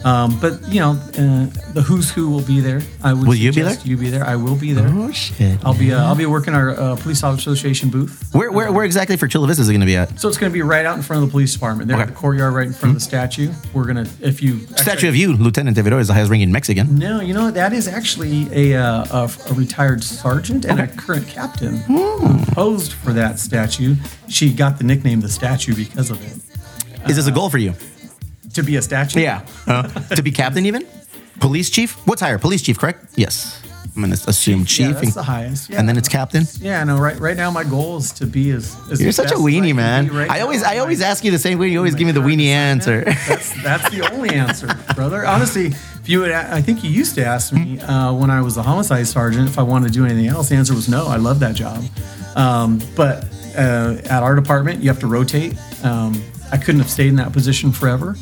Um, but, you know, uh, the who's who will be there. I would Will you be there? You be there. I will be there. Oh, shit. I'll be uh, I'll be working our uh, police officer association booth. Where, where, where exactly for Chula Vista is it going to be at? So it's going to be right out in front of the police department. They're Okay. the courtyard right in front of the statue. We're going to, if you Statue of you, Lieutenant David is the highest ranking Mexican. No, you know that is actually a, uh, a, a retired sergeant and a current captain who posed for that statue. She got the nickname the statue because of it. Is this a goal for you? To be a statue? Yeah. Uh, to be captain, even? Police chief? What's higher? Police chief, correct? Yes. I'm going to assume chief. Yeah, that's and, the highest. Yeah. and then it's captain? Yeah, no. Right, right now my goal is to be as. as You're such a weenie, man. right I always. I always ask you the same way. You always give me the weenie answer. That's that's the only answer, brother. Honestly, if you would, I think you used to ask me uh, when I was a homicide sergeant if I wanted to do anything else. The answer was no. I love that job, um, but uh, at our department, you have to rotate. Um, I couldn't have stayed in that position forever,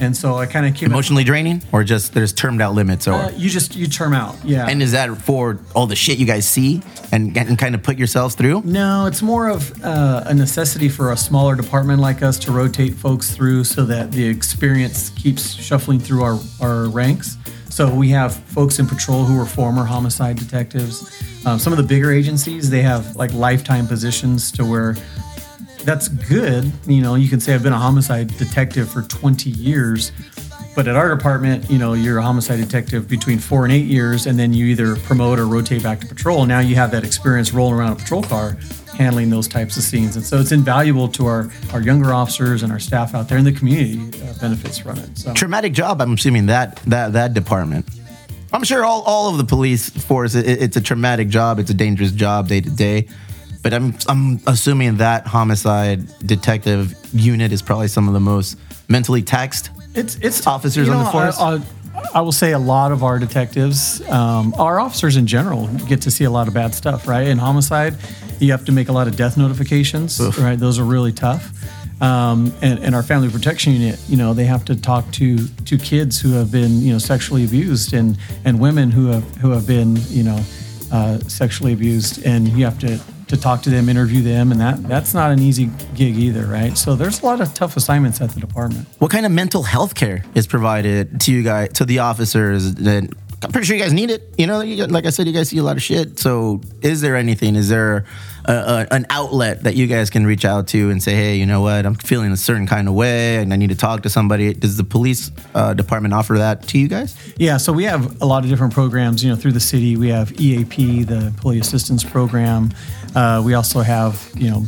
and so I kind of came. Emotionally draining, or just there's termed out limits, or Uh, you just you term out, yeah. and is that for all the shit you guys see and, and kind of put yourselves through? No, it's more of uh, a necessity for a smaller department like us to rotate folks through so that the experience keeps shuffling through our, our ranks. So we have folks in patrol who are former homicide detectives. Um, some of the bigger agencies they have like lifetime positions to where that's good. You know, you can say I've been a homicide detective for 20 years, but at our department, you know, you're a homicide detective between four and eight years, and then you either promote or rotate back to patrol. Now you have that experience rolling around a patrol car, handling those types of scenes, and so it's invaluable to our our younger officers and our staff out there, and the community uh, benefits from it. So. Traumatic job. I'm assuming that that that department. I'm sure all, all of the police force. It, it's a traumatic job. It's a dangerous job day to day. But I'm I'm assuming that homicide detective unit is probably some of the most mentally taxed. It's it's Officers you on the force? I, I, I will say a lot of our detectives, um, our officers in general, get to see a lot of bad stuff. Right in homicide, you have to make a lot of death notifications. Right, those are really tough. Um, and, and our family protection unit, you know, they have to talk to to kids who have been, you know, sexually abused and and women who have who have been, you know, uh, sexually abused, and you have to to talk to them, interview them, and that that's not an easy gig either, right? So there's a lot of tough assignments at the department. What kind of mental health care is provided to you guys, to the officers? that I'm pretty sure you guys need it. You know, you, like I said, you guys see a lot of shit. So, is there anything? Is there a, a, an outlet that you guys can reach out to and say, hey, you know what, I'm feeling a certain kind of way, and I need to talk to somebody? Does the police uh, department offer that to you guys? Yeah, so we have a lot of different programs, you know, through the city. We have EAP, the Employee Assistance Program. Uh, we also have, you know,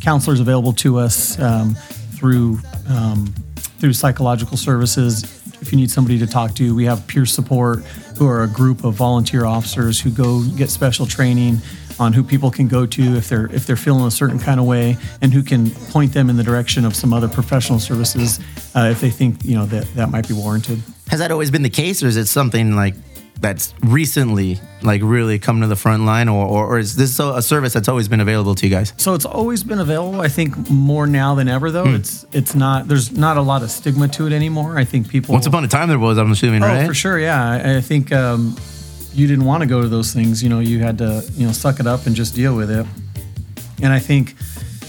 counselors available to us um, through um, through psychological services. If you need somebody to talk to, we have peer support, who are a group of volunteer officers who go get special training on who people can go to if they're if they're feeling a certain kind of way, and who can point them in the direction of some other professional services uh, if they think you know that that might be warranted. Has that always been the case, or is it something like that's recently, like, really come to the front line, or, or, or is this a service that's always been available to you guys? So it's always been available. I think more now than ever, though. It's it's not. There's not a lot of stigma to it anymore. I think people. Once upon a time, there was, I'm assuming, oh, right? for sure. Yeah, I, I think um, you didn't want to go to those things. You know, you had to you know suck it up and just deal with it. And I think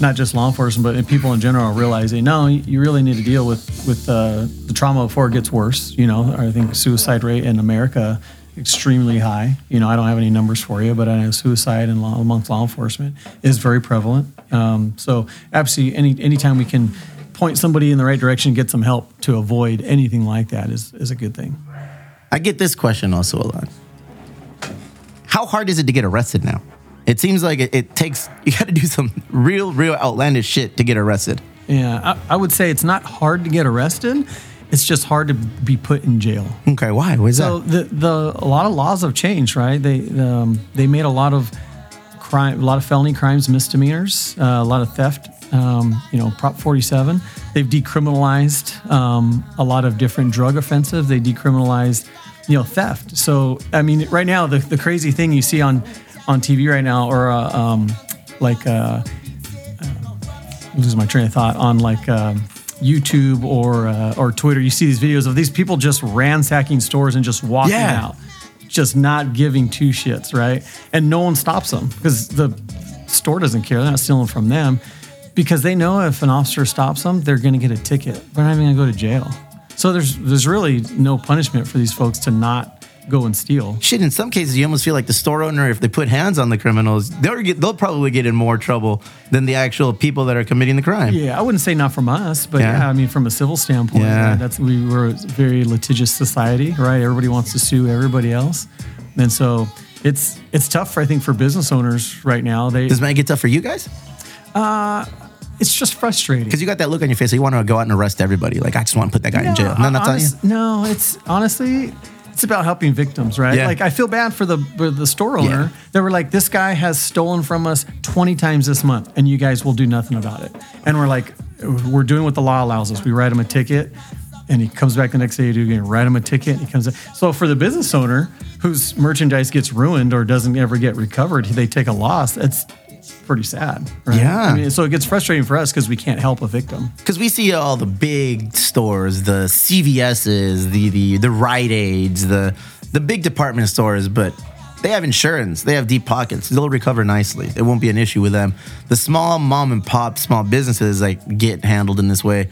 not just law enforcement, but people in general are realizing no, you you really need to deal with with uh, the trauma before it gets worse. You know, I think suicide rate in America extremely high. You know, I don't have any numbers for you, but I know suicide in law, amongst law enforcement is very prevalent. Um, so absolutely, any anytime we can point somebody in the right direction, get some help to avoid anything like that is is a good thing. I get this question also a lot. How hard is it to get arrested now? It seems like it, it takes, you got to do some real, real outlandish shit to get arrested. Yeah, I, I would say it's not hard to get arrested. It's just hard to be put in jail. Okay, why? What is that? So that? the the a lot of laws have changed, right? They um, they made a lot of crime, a lot of felony crimes, misdemeanors, uh, a lot of theft. Um, you know, Prop 47. They've decriminalized um, a lot of different drug offenses. They decriminalized, you know, theft. So I mean, right now the, the crazy thing you see on on TV right now, or uh, um, like uh, lose my train of thought on like um, YouTube or uh, or Twitter. You see these videos of these people just ransacking stores and just walking Yeah. out, just not giving two shits, right? And no one stops them because the store doesn't care. They're not stealing from them because they know if an officer stops them, they're going to get a ticket. They're not even going to go to jail. So there's there's really no punishment for these folks to not go and steal. Shit, in some cases, you almost feel like the store owner, if they put hands on the criminals, they'll, get, they'll probably get in more trouble than the actual people that are committing the crime. Yeah, I wouldn't say not from us, but Yeah. yeah, I mean from a civil standpoint, Yeah. right? that's we were a very litigious society, right? Everybody wants to sue everybody else, and so it's it's tough, I think, for business owners right now. They Does that get tough for you guys? Uh, it's just frustrating. Because you got that look on your face, so you want to go out and arrest everybody. Like, I just want to put that guy in jail. No, that's not you. No, it's honestly, it's about helping victims, right? Yeah. Like I feel bad for the for the store owner. Yeah. They were like, this guy has stolen from us 20 times this month, and you guys will do nothing about it. And we're like, we're doing what the law allows us. We write him a ticket. And he comes back the next day to do again, write him a ticket. And he comes. Back. So for the business owner whose merchandise gets ruined or doesn't ever get recovered, they take a loss. It's pretty sad, right? Yeah. I mean, so it gets frustrating for us because we can't help a victim. Because we see all the big stores, the CVS's, the the the Rite Aids, the the big department stores, but they have insurance. They have deep pockets. They'll recover nicely. It won't be an issue with them. The small mom and pop small businesses like get handled in this way.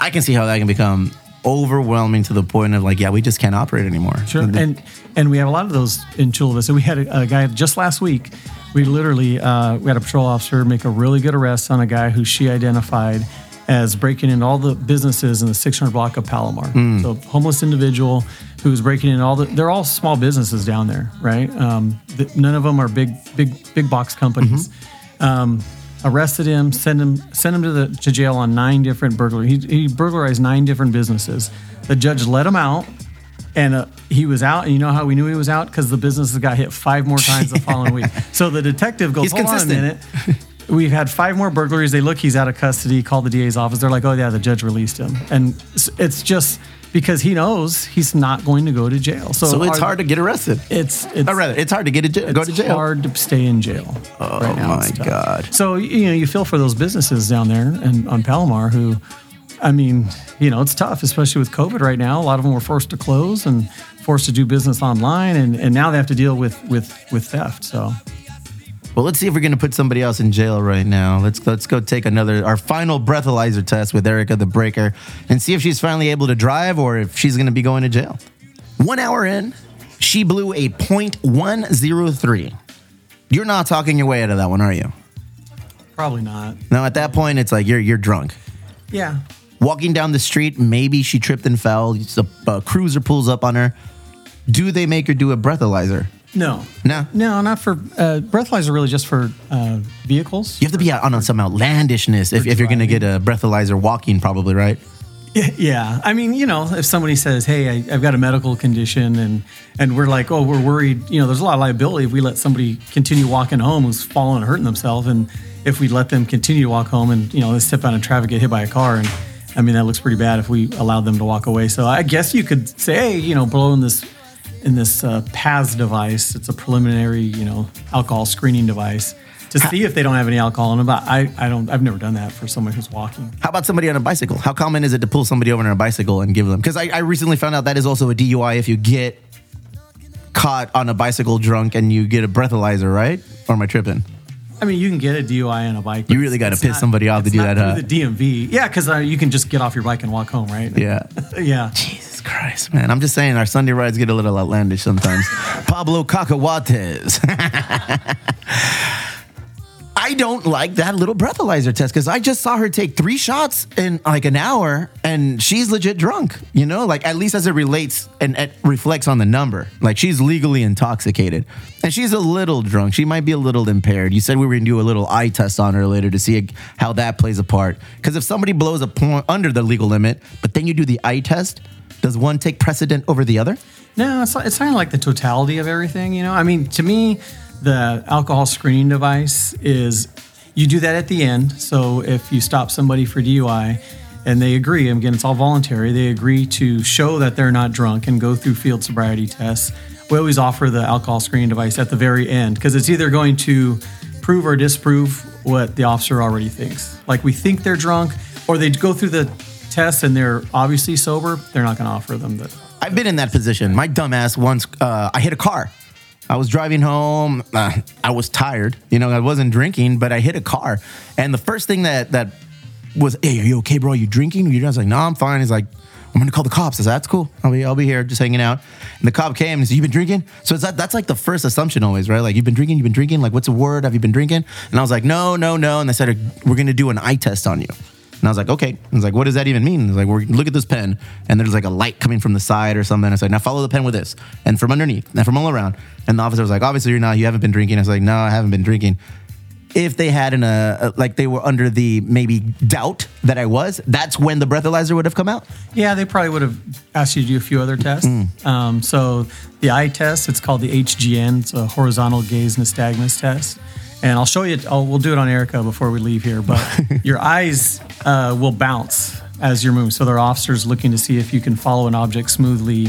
I can see how that can become overwhelming to the point of like, yeah, we just can't operate anymore. Sure. And and we have a lot of those in Chula Vista. We had a, a guy just last week. We literally uh, we had a patrol officer make a really good arrest on a guy who she identified as breaking in all the businesses in the 600 block of Palomar. So homeless individual who was breaking in all the. They're all small businesses down there, right? Um, th- none of them are big big big box companies. Um, arrested him, sent him sent him to the to jail on nine different burglary. He, he burglarized nine different businesses. The judge let him out, and uh, he was out. And you know how we knew he was out because the businesses got hit five more times the following week. So the detective goes, He's "Hold consistent." on a minute." We've had five more burglaries. They look, he's out of custody. Call the DA's office. They're like, "Oh yeah, the judge released him," and it's just because he knows he's not going to go to jail. So, so it's are- hard to get arrested. It's it's or rather, it's hard to get a go to jail. hard to stay in jail. Oh, right now. my God. So you know, you feel for those businesses down there and on Palomar who, I mean, you know, it's tough, especially with COVID right now. A lot of them were forced to close and forced to do business online, and, and now they have to deal with with with theft. So Well, let's see if we're gonna put somebody else in jail right now. Let's let's go take another our final breathalyzer test with Erica the Breaker and see if she's finally able to drive or if she's gonna be going to jail. One hour in, she blew a .103. You're not talking your way out of that one, are you? probably not. No, at that point, it's like you're you're drunk. Yeah. Walking down the street, maybe she tripped and fell. A, a cruiser pulls up on her. Do they make her do a breathalyzer? No. No. No, not for uh, breathalyzer. Really, just for uh, vehicles. You have to be on some outlandishness if, if you're going to get a breathalyzer walking, probably, right? Yeah, yeah. I mean, you know, if somebody says, "Hey, I, I've got a medical condition," and and we're like, "Oh, we're worried," you know, there's a lot of liability if we let somebody continue walking home who's falling and hurting themselves, and if we let them continue to walk home and you know they step out in traffic, get hit by a car, and I mean that looks pretty bad if we allowed them to walk away. So I guess you could say, "Hey, you know, blow in this in this uh, PAS device. It's a preliminary, you know, alcohol screening device." To see if they don't have any alcohol in them, but I, I don't, I've never done that for someone who's walking. How about somebody on a bicycle? How common is it to pull somebody over on a bicycle and give them? Because I, I recently found out that is also a DUI if you get caught on a bicycle drunk and you get a breathalyzer, right? Or am I tripping? I mean, you can get a DUI on a bike. You really gotta piss not- somebody off to do that, huh? The DMV, yeah, because uh, you can just get off your bike and walk home, right? Yeah. yeah. Jesus Christ, man. I'm just saying our Sunday rides get a little outlandish sometimes. Pablo Cacahuates. I don't like that little breathalyzer test because I just saw her take three shots in like an hour and she's legit drunk, you know, like at least as it relates and it reflects on the number. Like she's legally intoxicated and she's a little drunk. She might be a little impaired. You said we were going to do a little eye test on her later to see how that plays a part. Because if somebody blows a point under the legal limit, but then you do the eye test, does one take precedent over the other? No, it's it's kind of like the totality of everything, you know. I mean, to me, the alcohol screening device is you do that at the end. So if you stop somebody for DUI and they agree, again, it's all voluntary, they agree to show that they're not drunk and go through field sobriety tests. We always offer the alcohol screening device at the very end because it's either going to prove or disprove what the officer already thinks. Like we think they're drunk, or they go through the test and they're obviously sober. They're not going to offer them the. I've been in that position. My dumbass once, uh, I hit a car. I was driving home. Uh, I was tired. You know, I wasn't drinking, but I hit a car. And the first thing that that was, "Hey, are you okay, bro? Are you drinking?" You guys like, "No, I'm fine." He's like, "I'm gonna call the cops." I said, "That's cool. I'll be I'll be here, just hanging out." And the cop came and said, You've been drinking?" So that that's like the first assumption always, right? Like, you've been drinking. You've been drinking. Like, what's the word? Have you been drinking? And I was like, "No, no, no." And they said, "We're gonna do an eye test on you." And I was like, okay. I was like, what does that even mean? Like, we're, look at this pen. And there's like a light coming from the side or something. I said, now follow the pen with this. And from underneath, and from all around. And the officer was like, obviously you're not, you haven't been drinking. I was like, no, I haven't been drinking. If they had an, uh, like they were under the maybe doubt that I was, that's when the breathalyzer would have come out. Yeah, they probably would have asked you to do a few other tests. Um, so the eye test, it's called the HGN. It's a horizontal gaze nystagmus test. And I'll show you. I'll, we'll do it on Erica before we leave here. But your eyes uh, will bounce as you're moving. So there are officers looking to see if you can follow an object smoothly,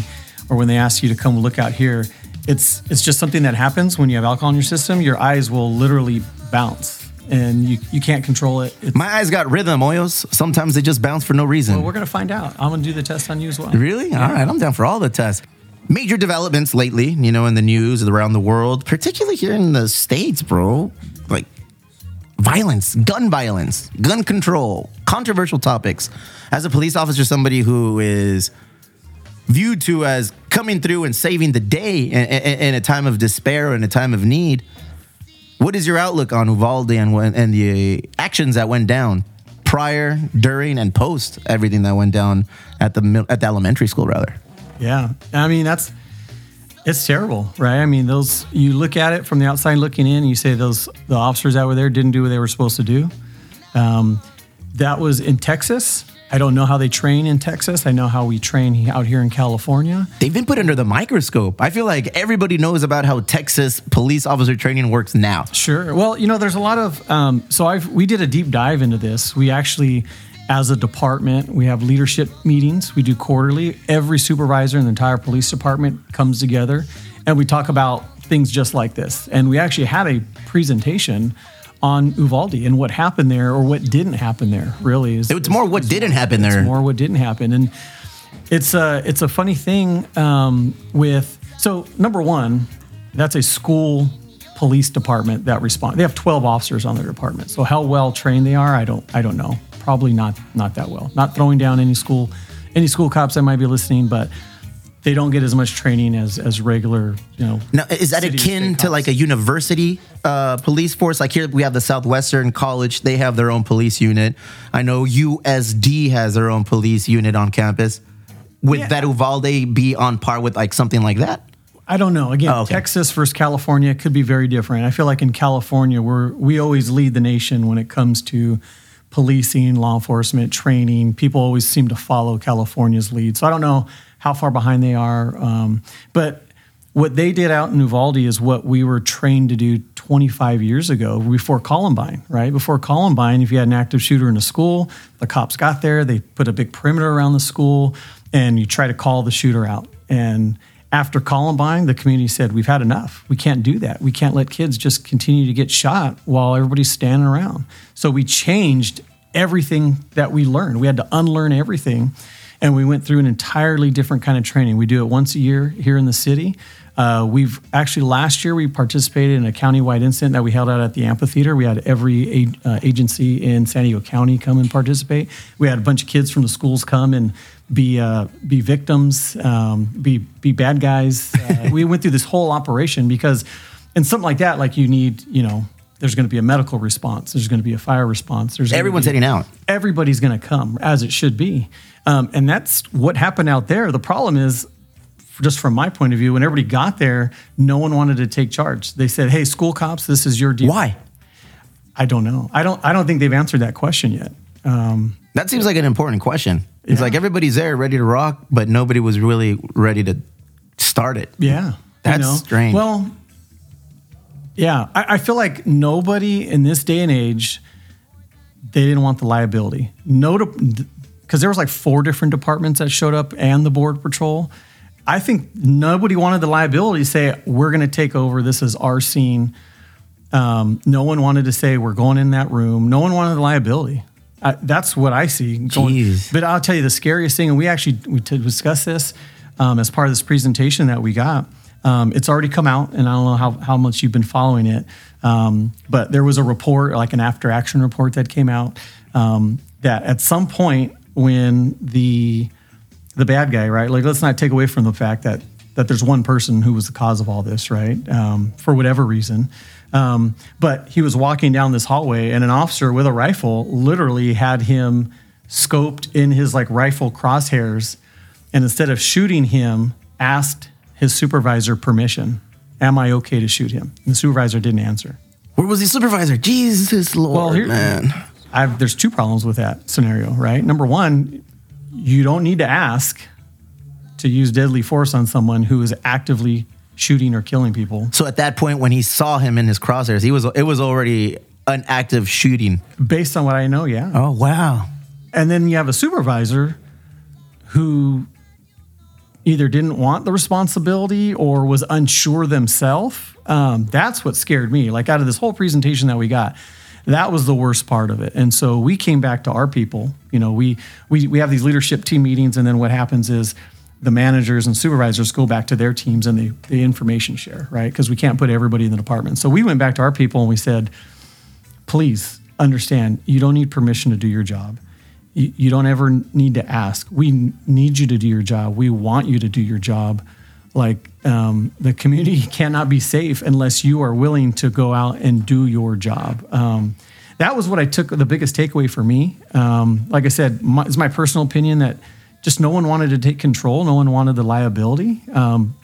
or when they ask you to come look out here. It's it's just something that happens when you have alcohol in your system. Your eyes will literally bounce, and you you can't control it. It's, My eyes got rhythm, Hoyos. Sometimes they just bounce for no reason. well, we're gonna find out. I'm gonna do the test on you as well. Really? All right, I'm down for all the tests. Major developments lately, you know, in the news around the world, particularly here in the States, bro. Like violence, gun violence, gun control, controversial topics. As a police officer, somebody who is viewed to as coming through and saving the day in, a time of despair and a time of need. What is your outlook on Uvalde and, and the actions that went down prior, during, and post everything that went down at the at the elementary school, rather? Yeah, I mean that's it's terrible, right? I mean those you look at it from the outside looking in, and you say those the officers that were there didn't do what they were supposed to do. Um, that was in Texas. I don't know how they train in Texas. I know how we train out here in California. They've been put under the microscope. I feel like everybody knows about how Texas police officer training works now. Sure. Well, you know, there's a lot of. Um, so I've we did a deep dive into this. We actually, as a department, we have leadership meetings. We do quarterly. Every supervisor in the entire police department comes together, and we talk about things just like this. And we actually had a presentation on Uvalde and what happened there or what didn't happen there. Really, is It's more what didn't happen there. it's more what didn't happen, and it's a it's a funny thing um, with so number one, that's a school police department that respond. They have twelve officers on their department. So how well trained they are, I don't I don't know. Probably not not that well. Not throwing down any school any school cops that might be listening, but they don't get as much training as as regular you know. Now, is that akin to like a university uh, police force? Like here, we have the Southwestern College; they have their own police unit. I know USD has their own police unit on campus. Would Yeah. that Uvalde be on par with like something like that? I don't know. Again, Oh, okay. Texas versus California could be very different. I feel like in California, we're we always lead the nation when it comes to policing, law enforcement, training. People always seem to follow California's lead. So I don't know how far behind they are, um, but what they did out in Uvalde is what we were trained to do 25 years ago before Columbine, right? Before Columbine, if you had an active shooter in a school, the cops got there, they put a big perimeter around the school, and you try to call the shooter out. And after Columbine, the community said, We've had enough. We can't do that. We can't let kids just continue to get shot while everybody's standing around. So we changed everything that we learned. We had to unlearn everything. And we went through an entirely different kind of training. We do it once a year here in the city. Uh, we've actually last year we participated in a countywide incident that we held out at the amphitheater. We had every uh, agency in San Diego County come and participate. We had a bunch of kids from the schools come and be uh, be victims, um, be be bad guys. Uh, we went through this whole operation because, in something like that, like you need, you know, there's going to be a medical response. There's going to be a fire response. There's Everyone's be- heading out. everybody's going to come as it should be. Um, and that's what happened out there. The problem is, just from my point of view, when everybody got there, no one wanted to take charge. They said, "Hey, school cops, this is your deal." Why? I don't know. I don't. I don't think they've answered that question yet. Um, That seems like an important question. It's Yeah. like everybody's there, ready to rock, but nobody was really ready to start it. yeah, That's strange. Well, yeah, I, I feel like nobody in this day and age, they didn't want the liability. No, because there was like four different departments that showed up and the border patrol. I think nobody wanted the liability to say we're going to take over. This is our scene. Um, no one wanted to say we're going in that room. No one wanted the liability. I, that's what I see. Going, Jeez. but I'll tell you the scariest thing, and we actually we to discuss this um, as part of this presentation that we got. Um, it's already come out, and I don't know how, how much you've been following it, um, but there was a report, like an after action report that came out, um, that at some point when the the bad guy, right? Like, let's not take away from the fact that that there's one person who was the cause of all this, right? Um, for whatever reason. Um, but he was walking down this hallway, and an officer with a rifle literally had him scoped in his like rifle crosshairs, and instead of shooting him, asked his supervisor permission. Am I okay to shoot him? And the supervisor didn't answer. Where was the supervisor? Jesus Lord, Well, here- man. I've, there's two problems with that scenario, right? Number one, you don't need to ask to use deadly force on someone who is actively shooting or killing people So at that point, when he saw him in his crosshairs, he was it was already an active shooting. based on what I know, yeah. Oh wow! And then you have a supervisor who either didn't want the responsibility or was unsure themselves. Um, that's what scared me. Like out of this whole presentation that we got, that was the worst part of it. And so we came back to our people. You know, we we we have these leadership team meetings, and then what happens is the managers and supervisors go back to their teams and they the information share, right? Because we can't put everybody in the department. So we went back to our people and we said, please understand you don't need permission to do your job. You, you don't ever need to ask. We need you to do your job. We want you to do your job. Like um, the community cannot be safe unless you are willing to go out and do your job. Um, that was what I took the biggest takeaway for me. Um, like I said, my, it's my personal opinion that just no one wanted to take control. No one wanted the liability. Um,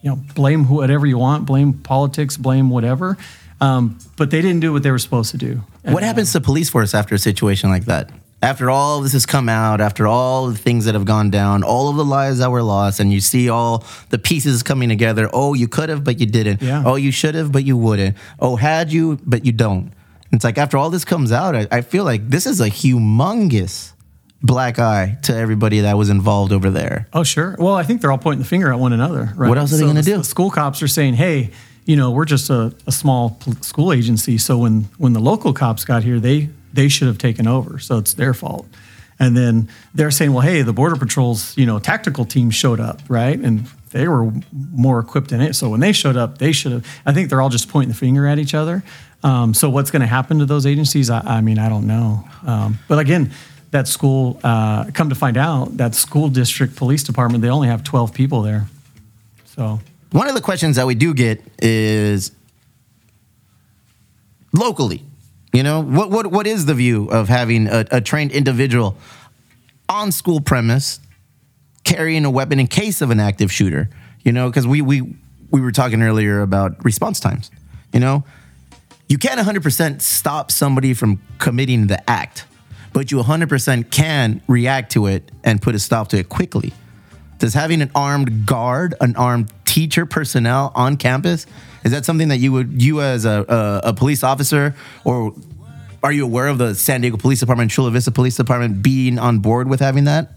you know, blame whatever you want, blame politics, blame whatever. Um, but they didn't do what they were supposed to do. What happens to police force after a situation like that? After all this has come out, after all the things that have gone down, all of the lives that were lost, and you see all the pieces coming together. Oh, you could have, but you didn't. Yeah. Oh, you should have, but you wouldn't. Oh, had you, but you don't. It's like after all this comes out, I, I feel like this is a humongous black eye to everybody that was involved over there. Oh, sure. Well, I think they're all pointing the finger at one another. Right? What else are they gonna do? The school cops are saying, "Hey, you know, we're just a, a small school agency. So when when the local cops got here, they they should have taken over. So it's their fault." And then they're saying, "Well, hey, the border patrol's you know tactical team showed up, right? And they were more equipped than it. So when they showed up, they should have. I think they're all just pointing the finger at each other. Um, so what's going to happen to those agencies? I, I mean, I don't know. Um, but again, that school, uh, come to find out, that school district police department, they only have 12 people there. So, One of the questions that we do get is locally, you know, what what what is the view of having a, a trained individual on school premise carrying a weapon in case of an active shooter? You know, because we we we were talking earlier about response times. You know, you can't 100% stop somebody from committing the act, but you 100% can react to it and put a stop to it quickly. Does having an armed guard, an armed teacher personnel on campus, is that something that you would, you as a, a, a police officer, or are you aware of the San Diego Police Department, Chula Vista Police Department being on board with having that?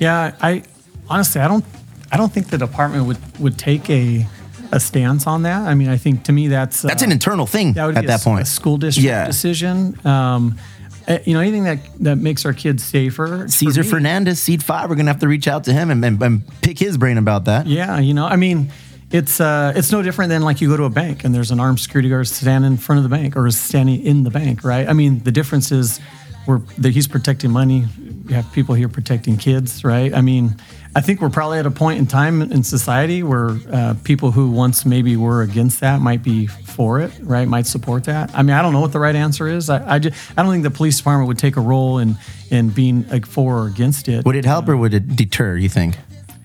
yeah, I honestly, I don't, I don't think the department would, would take a, a stance on that. I mean, I think to me that's, That's uh, an internal thing that would at be a that point. a school district Yeah. decision. Um, eh, you know, anything that, that makes our kids safer. Caesar Fernandez, Seed Five, we're gonna have to reach out to him and, and, and pick his brain about that. Yeah, you know, I mean, it's uh, it's no different than like you go to a bank and there's an armed security guard standing in front of the bank or is standing in the bank, right? I mean, the difference is we're that he's protecting money. We have people here protecting kids, right? I mean, I think we're probably at a point in time in society where uh, people who once maybe were against that might be for it, right? Might support that. I mean, I don't know what the right answer is. I I, just, I don't think the police department would take a role in in being like for or against it. Would it help or would it deter? You think,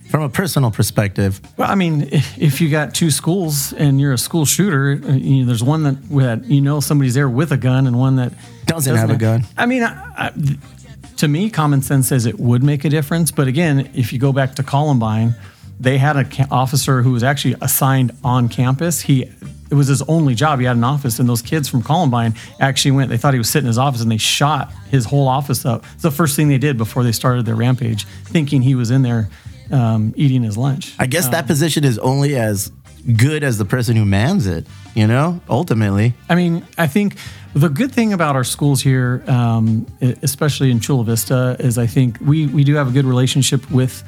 from a personal perspective? Well, I mean, if, if you got two schools and you're a school shooter, uh, you know, there's one that, that you know somebody's there with a gun and one that Doesn't have a gun. I mean, I, I, to me, common sense says it would make a difference. But again, if you go back to Columbine, they had an officer who was actually assigned on campus. He it was his only job. He had an office, and those kids from Columbine actually went. They thought he was sitting in his office, and they shot his whole office up. It's the first thing they did before they started their rampage, thinking he was in there um, eating his lunch. I guess that position is only as good as the person who mans it. You know, ultimately. I mean, I think the good thing about our schools here, um, especially in Chula Vista, is I think we, we do have a good relationship with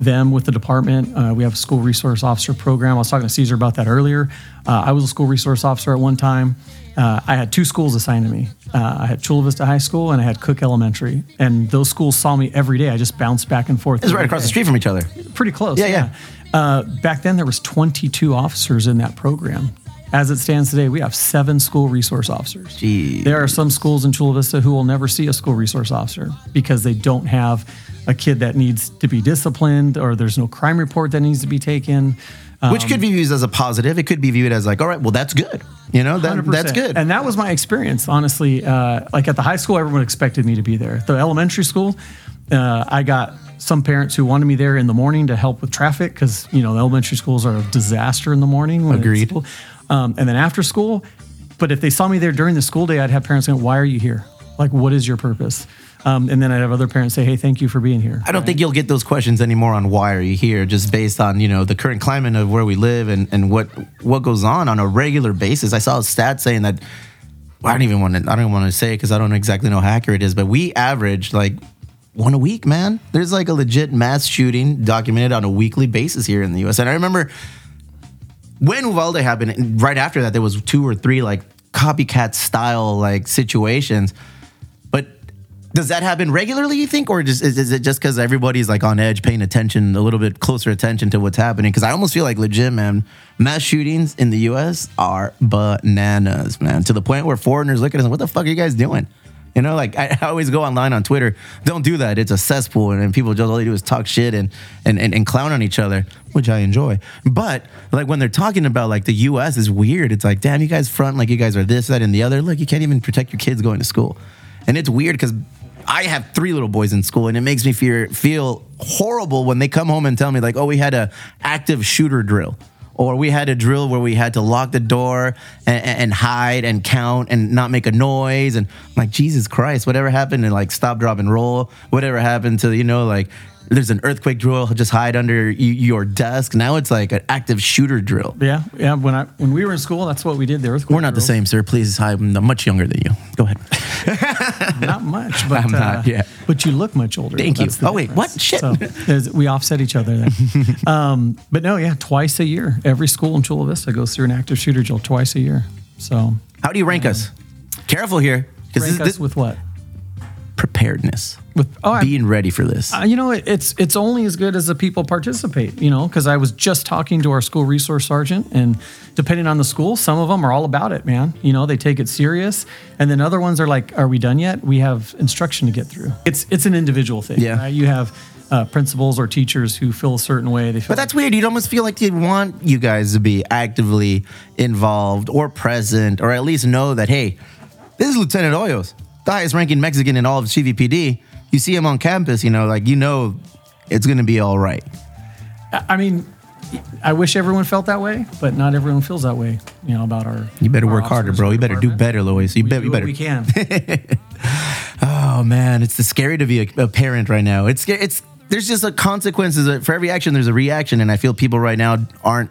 them, with the department. Uh, we have a school resource officer program. I was talking to Caesar about that earlier. Uh, I was a school resource officer at one time. Uh, I had two schools assigned to me. Uh, I had Chula Vista High School and I had Cook Elementary. And those schools saw me every day. I just bounced back and forth. It's right across the street from each other. pretty close. Yeah, Yeah, Uh, back then, there was 22 officers in that program. As it stands today, we have seven school resource officers. Jeez. There are some schools in Chula Vista who will never see a school resource officer because they don't have a kid that needs to be disciplined or there's no crime report that needs to be taken. Um, Which could be viewed as a positive. It could be viewed as like, all right, well, that's good. You know, that, that's good. And that was my experience, honestly. Uh, like at the high school, everyone expected me to be there. The elementary school, uh, I got some parents who wanted me there in the morning to help with traffic because you know the elementary schools are a disaster in the morning. Agreed. Um, and then after school, but if they saw me there during the school day, I'd have parents going, "Why are you here? Like, what is your purpose?" Um, and then I'd have other parents say, "Hey, thank you for being here." I don't think you'll get those questions anymore on why are you here, just based on you know the current climate of where we live and, and what what goes on on a regular basis. I saw a stat saying that well, I don't even want to I don't want to say it because I don't exactly know how accurate it is, but we average like one a week, man. There's like a legit mass shooting documented on a weekly basis here in the U.S. And I remember when Uvalde happened, right after that, there was two or three like copycat style like situations. But does that happen regularly? You think, or just is, is it just because everybody's like on edge, paying attention a little bit closer attention to what's happening? Because I almost feel like legit, man. Mass shootings in the U.S. are bananas, man. To the point where foreigners look at us, and what the fuck are you guys doing? You know, like I, I always go online on Twitter. Don't do that. It's a cesspool, and, and people just all they do is talk shit and, and and and clown on each other, which I enjoy. But like when they're talking about like the U.S. is weird. It's like, damn, you guys front like you guys are this, that, and the other. Look, you can't even protect your kids going to school, and it's weird because I have three little boys in school, and it makes me fear feel horrible when they come home and tell me like, oh, we had a active shooter drill or we had a drill where we had to lock the door and, and hide and count and not make a noise. And I'm like jesus christ whatever happened and like stop drop and roll? Whatever happened to you know like there's an earthquake drill just hide under y- your desk now it's like an active shooter drill Yeah, yeah. When I when we were in school, that's what we did. The earthquake. we're not the same sir please i'm much younger than you go ahead Not much, but I'm not, uh, yeah. But you look much older. Thank you. The Oh, wait, what? Shit. So, we offset each other there. um, but no, yeah, twice a year. Every school in Chula Vista goes through an active shooter drill twice a year. So how do you rank us careful here rank this, us with what? preparedness With oh, being ready for this Uh, you know, it, it's it's only as good as the people participate. You know, because I was just talking to our school resource sergeant, and depending on the school, some of them are all about it, man. You know, they take it serious, and then other ones are like, "Are we done yet? We have instruction to get through." It's it's an individual thing. Yeah. right? you have uh, principals or teachers who feel a certain way. They feel But that's weird. You'd almost feel like they'd want you guys to be actively involved or present, or at least know that, hey, this is Lieutenant Hoyos, the highest ranking Mexican in all of CVPD. You see him on campus, you know, like you know it's going to be all right. I mean, I wish everyone felt that way, but not everyone feels that way. You know about our. You better our work harder, bro. You better do better, Lois. You, do you better. We can. Oh man, it's scary to be a, a parent right now. It's it's there's just a consequences for every action. There's a reaction, and I feel people right now aren't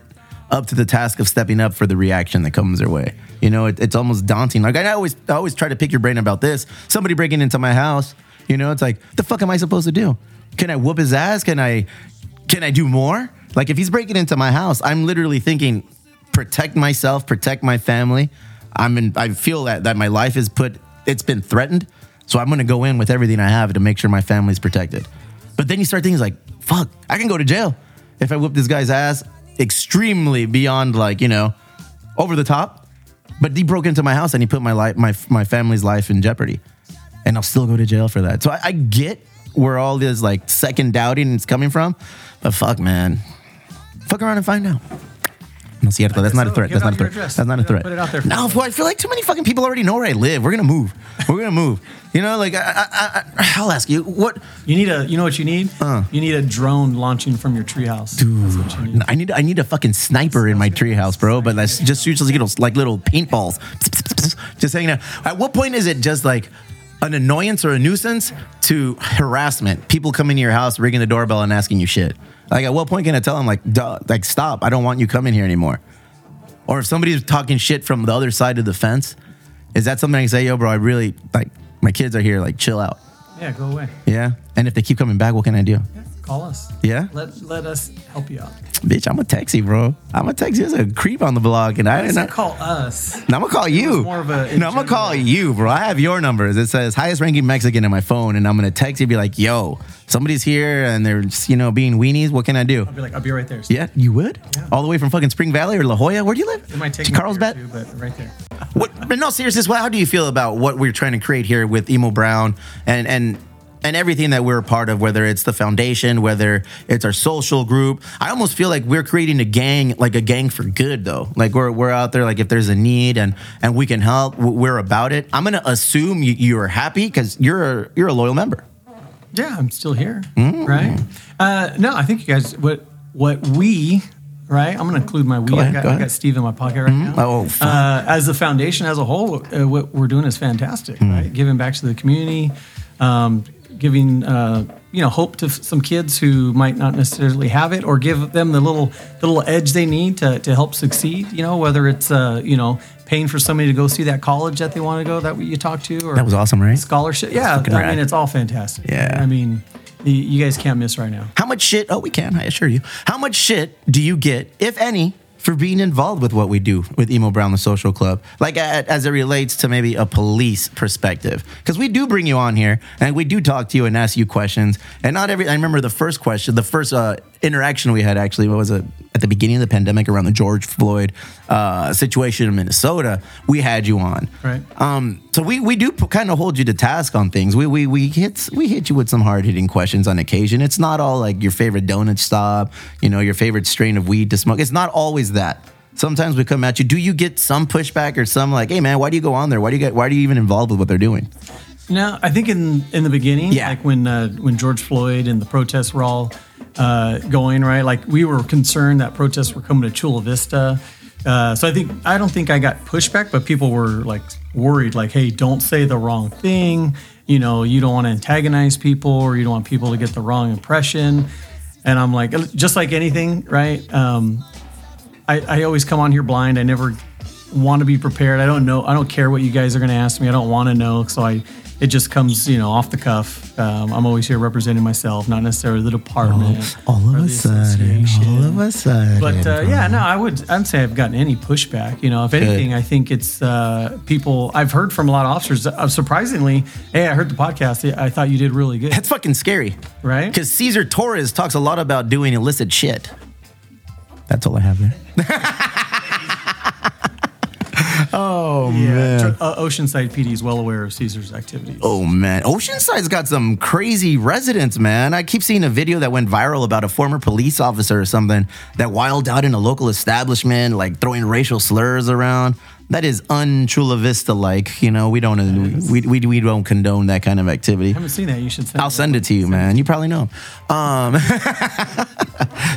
up to the task of stepping up for the reaction that comes their way. You know, it, it's almost daunting. Like I always I always try to pick your brain about this. Somebody breaking into my house. You know, it's like the fuck am I supposed to do? Can I whoop his ass? Can I can I do more? Like if he's breaking into my house, I'm literally thinking protect myself, protect my family. I'm in I feel that that my life is put it's been threatened. So I'm gonna go in with everything I have to make sure my family's protected. But then you start thinking like, fuck, I can go to jail if I whoop this guy's ass extremely beyond like, you know, over the top. But he broke into my house and he put my life my my family's life in jeopardy. And I'll still go to jail for that. So I, I get where all this like second doubting is coming from. But fuck man. Fuck around and find out. No, cierto. That's not a so. threat. That's not a threat. That's not a threat. put it out there. No, I feel like too many fucking people already know where I live. We're gonna move. We're gonna move. You know, like I, I, I, I'll ask you what. You need a. You know what you need? Uh. you need a drone launching from your treehouse. You need. I need I need a fucking sniper in my treehouse, bro. But that's just usually you know like little paintballs, just hanging out. At what point is it just like an annoyance or a nuisance to harassment? People coming to your house, ringing the doorbell, and asking you shit. Like at what point can I tell them like, Duh, like stop? I don't want you coming here anymore. Or if somebody's talking shit from the other side of the fence, is that something I can say, yo, bro? I really like my kids are here. Like chill out. Yeah, go away. Yeah. And if they keep coming back, what can I do? Call us. Yeah? Let let us help you out. Bitch, I'm a taxi, bro. I'm a taxi. There's a creep on the block, and I didn't. not call us. No, I'm gonna call you. more of a- no, I'm gonna call you, bro. I have your numbers. It says highest ranking Mexican in my phone, and I'm gonna text you, be like, "Yo, somebody's here, and they're just, you know being weenies. What can I do?" I'll be like, I'll be right there. Yeah, you would. Yeah. All the way from fucking Spring Valley or La Jolla. Where do you live? It might take Carlsbad. but right there. What? But no, seriously, what, how do you feel about what we're trying to create here with Emo Brown and and and everything that we're a part of, whether it's the foundation, whether it's our social group? I almost feel like we're creating a gang, like a gang for good, though. Like we're we're out there, like if there's a need and and we can help, we're about it. I'm gonna assume you, you're happy because you're a, you're a loyal member. Yeah, I'm still here. Mm. Right? Uh, no, I think you guys. What what we. Right, I'm going to include my we. Go I ahead, got, go I got Steve in my pocket right now. Oh, uh, as the foundation as a whole, uh, what we're doing is fantastic. Hmm. Right, giving back to the community, um, giving uh, you know hope to some kids who might not necessarily have it, or give them the little the little edge they need to, to help succeed. You know, whether it's uh, you know paying for somebody to go see that college that they want to go that you talked to, or That was awesome, right? scholarship. Yeah, I rad. mean it's all fantastic. Yeah. I mean you guys can't miss right now. How much shit? Oh, we can. I assure you. How much shit do you get, if any, for being involved with what we do with Emo Brown, the social club. Like as it relates to maybe a police perspective, because we do bring you on here and we do talk to you and ask you questions. And not every. I remember the first question, the first uh, interaction we had actually what was at the beginning of the pandemic around the George Floyd uh, situation in Minnesota. We had you on, Right. Um, so we we do kind of hold you to task on things. We we we hit we hit you with some hard hitting questions on occasion. It's not all like your favorite donut stop, you know, your favorite strain of weed to smoke. It's not always that. Sometimes we come at you. Do you get some pushback or some like, hey man, why do you go on there? Why do you get? Why are you even involved with what they're doing? No, I think in in the beginning, Yeah. like when uh, when George Floyd and the protests were all uh, going right, like we were concerned that protests were coming to Chula Vista. Uh, so I think I don't think I got pushback, but people were like worried, like, "Hey, don't say the wrong thing." You know, you don't want to antagonize people, or you don't want people to get the wrong impression. And I'm like, just like anything, right? Um, I, I always come on here blind. I never want to be prepared. I don't know. I don't care what you guys are going to ask me. I don't want to know. So I, it just comes, you know, off the cuff. Um, I'm always here representing myself, not necessarily the department. or the association. a sudden. But uh, yeah, no, I would. I'd say I've gotten any pushback. You know, if anything, I think it's uh, people. I've heard from a lot of officers. Uh, surprisingly, hey, I heard the podcast. I thought you did really good. that's fucking scary, Right? Because Caesar Torres talks a lot about doing illicit shit. That's all I have there. oh Yeah, Tr- uh, Oceanside PD is well aware of Caesar's activities. Oh man, Oceanside's got some crazy residents, man. I keep seeing a video that went viral about a former police officer or something that wilded out in a local establishment, like throwing racial slurs around. That is un-Chula Vista like. You know, we don't we, we we don't condone that kind of activity. I haven't seen that. You should send I'll send it to you, man. You probably know. Um,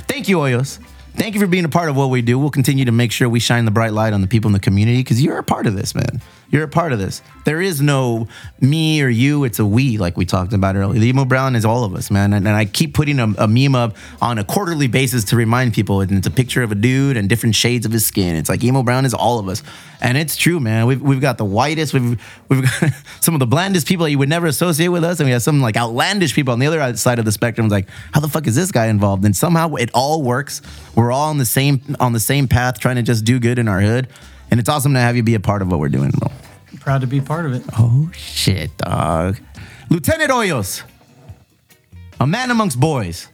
thank you, Hoyos. Thank you for being a part of what we do. We'll continue to make sure we shine the bright light on the people in the community because you're a part of this, man. You're a part of this. There is no me or you. It's a we, like we talked about earlier. The Emo Brown is all of us, man. And, and I keep putting a, a meme up on a quarterly basis to remind people. And it's a picture of a dude and different shades of his skin. It's like Emo Brown is all of us. And it's true, man. We've, we've got the whitest, we've, we've got some of the blandest people that you would never associate with us. And we have some like outlandish people on the other side of the spectrum. It's like, how the fuck is this guy involved? And somehow it all works. We're all on the same on the same path, trying to just do good in our hood. And it's awesome to have you be a part of what we're doing, bro. Proud to be part of it. Oh shit, dog. Lieutenant Hoyos, a man amongst boys,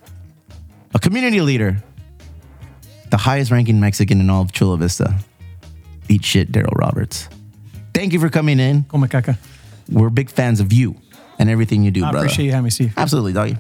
a community leader, the highest ranking Mexican in all of Chula Vista. Eat shit, Daryl Roberts. Thank you for coming in. Come caca. We're big fans of you and everything you do, I brother. appreciate you having me, Steve. Absolutely, doggy.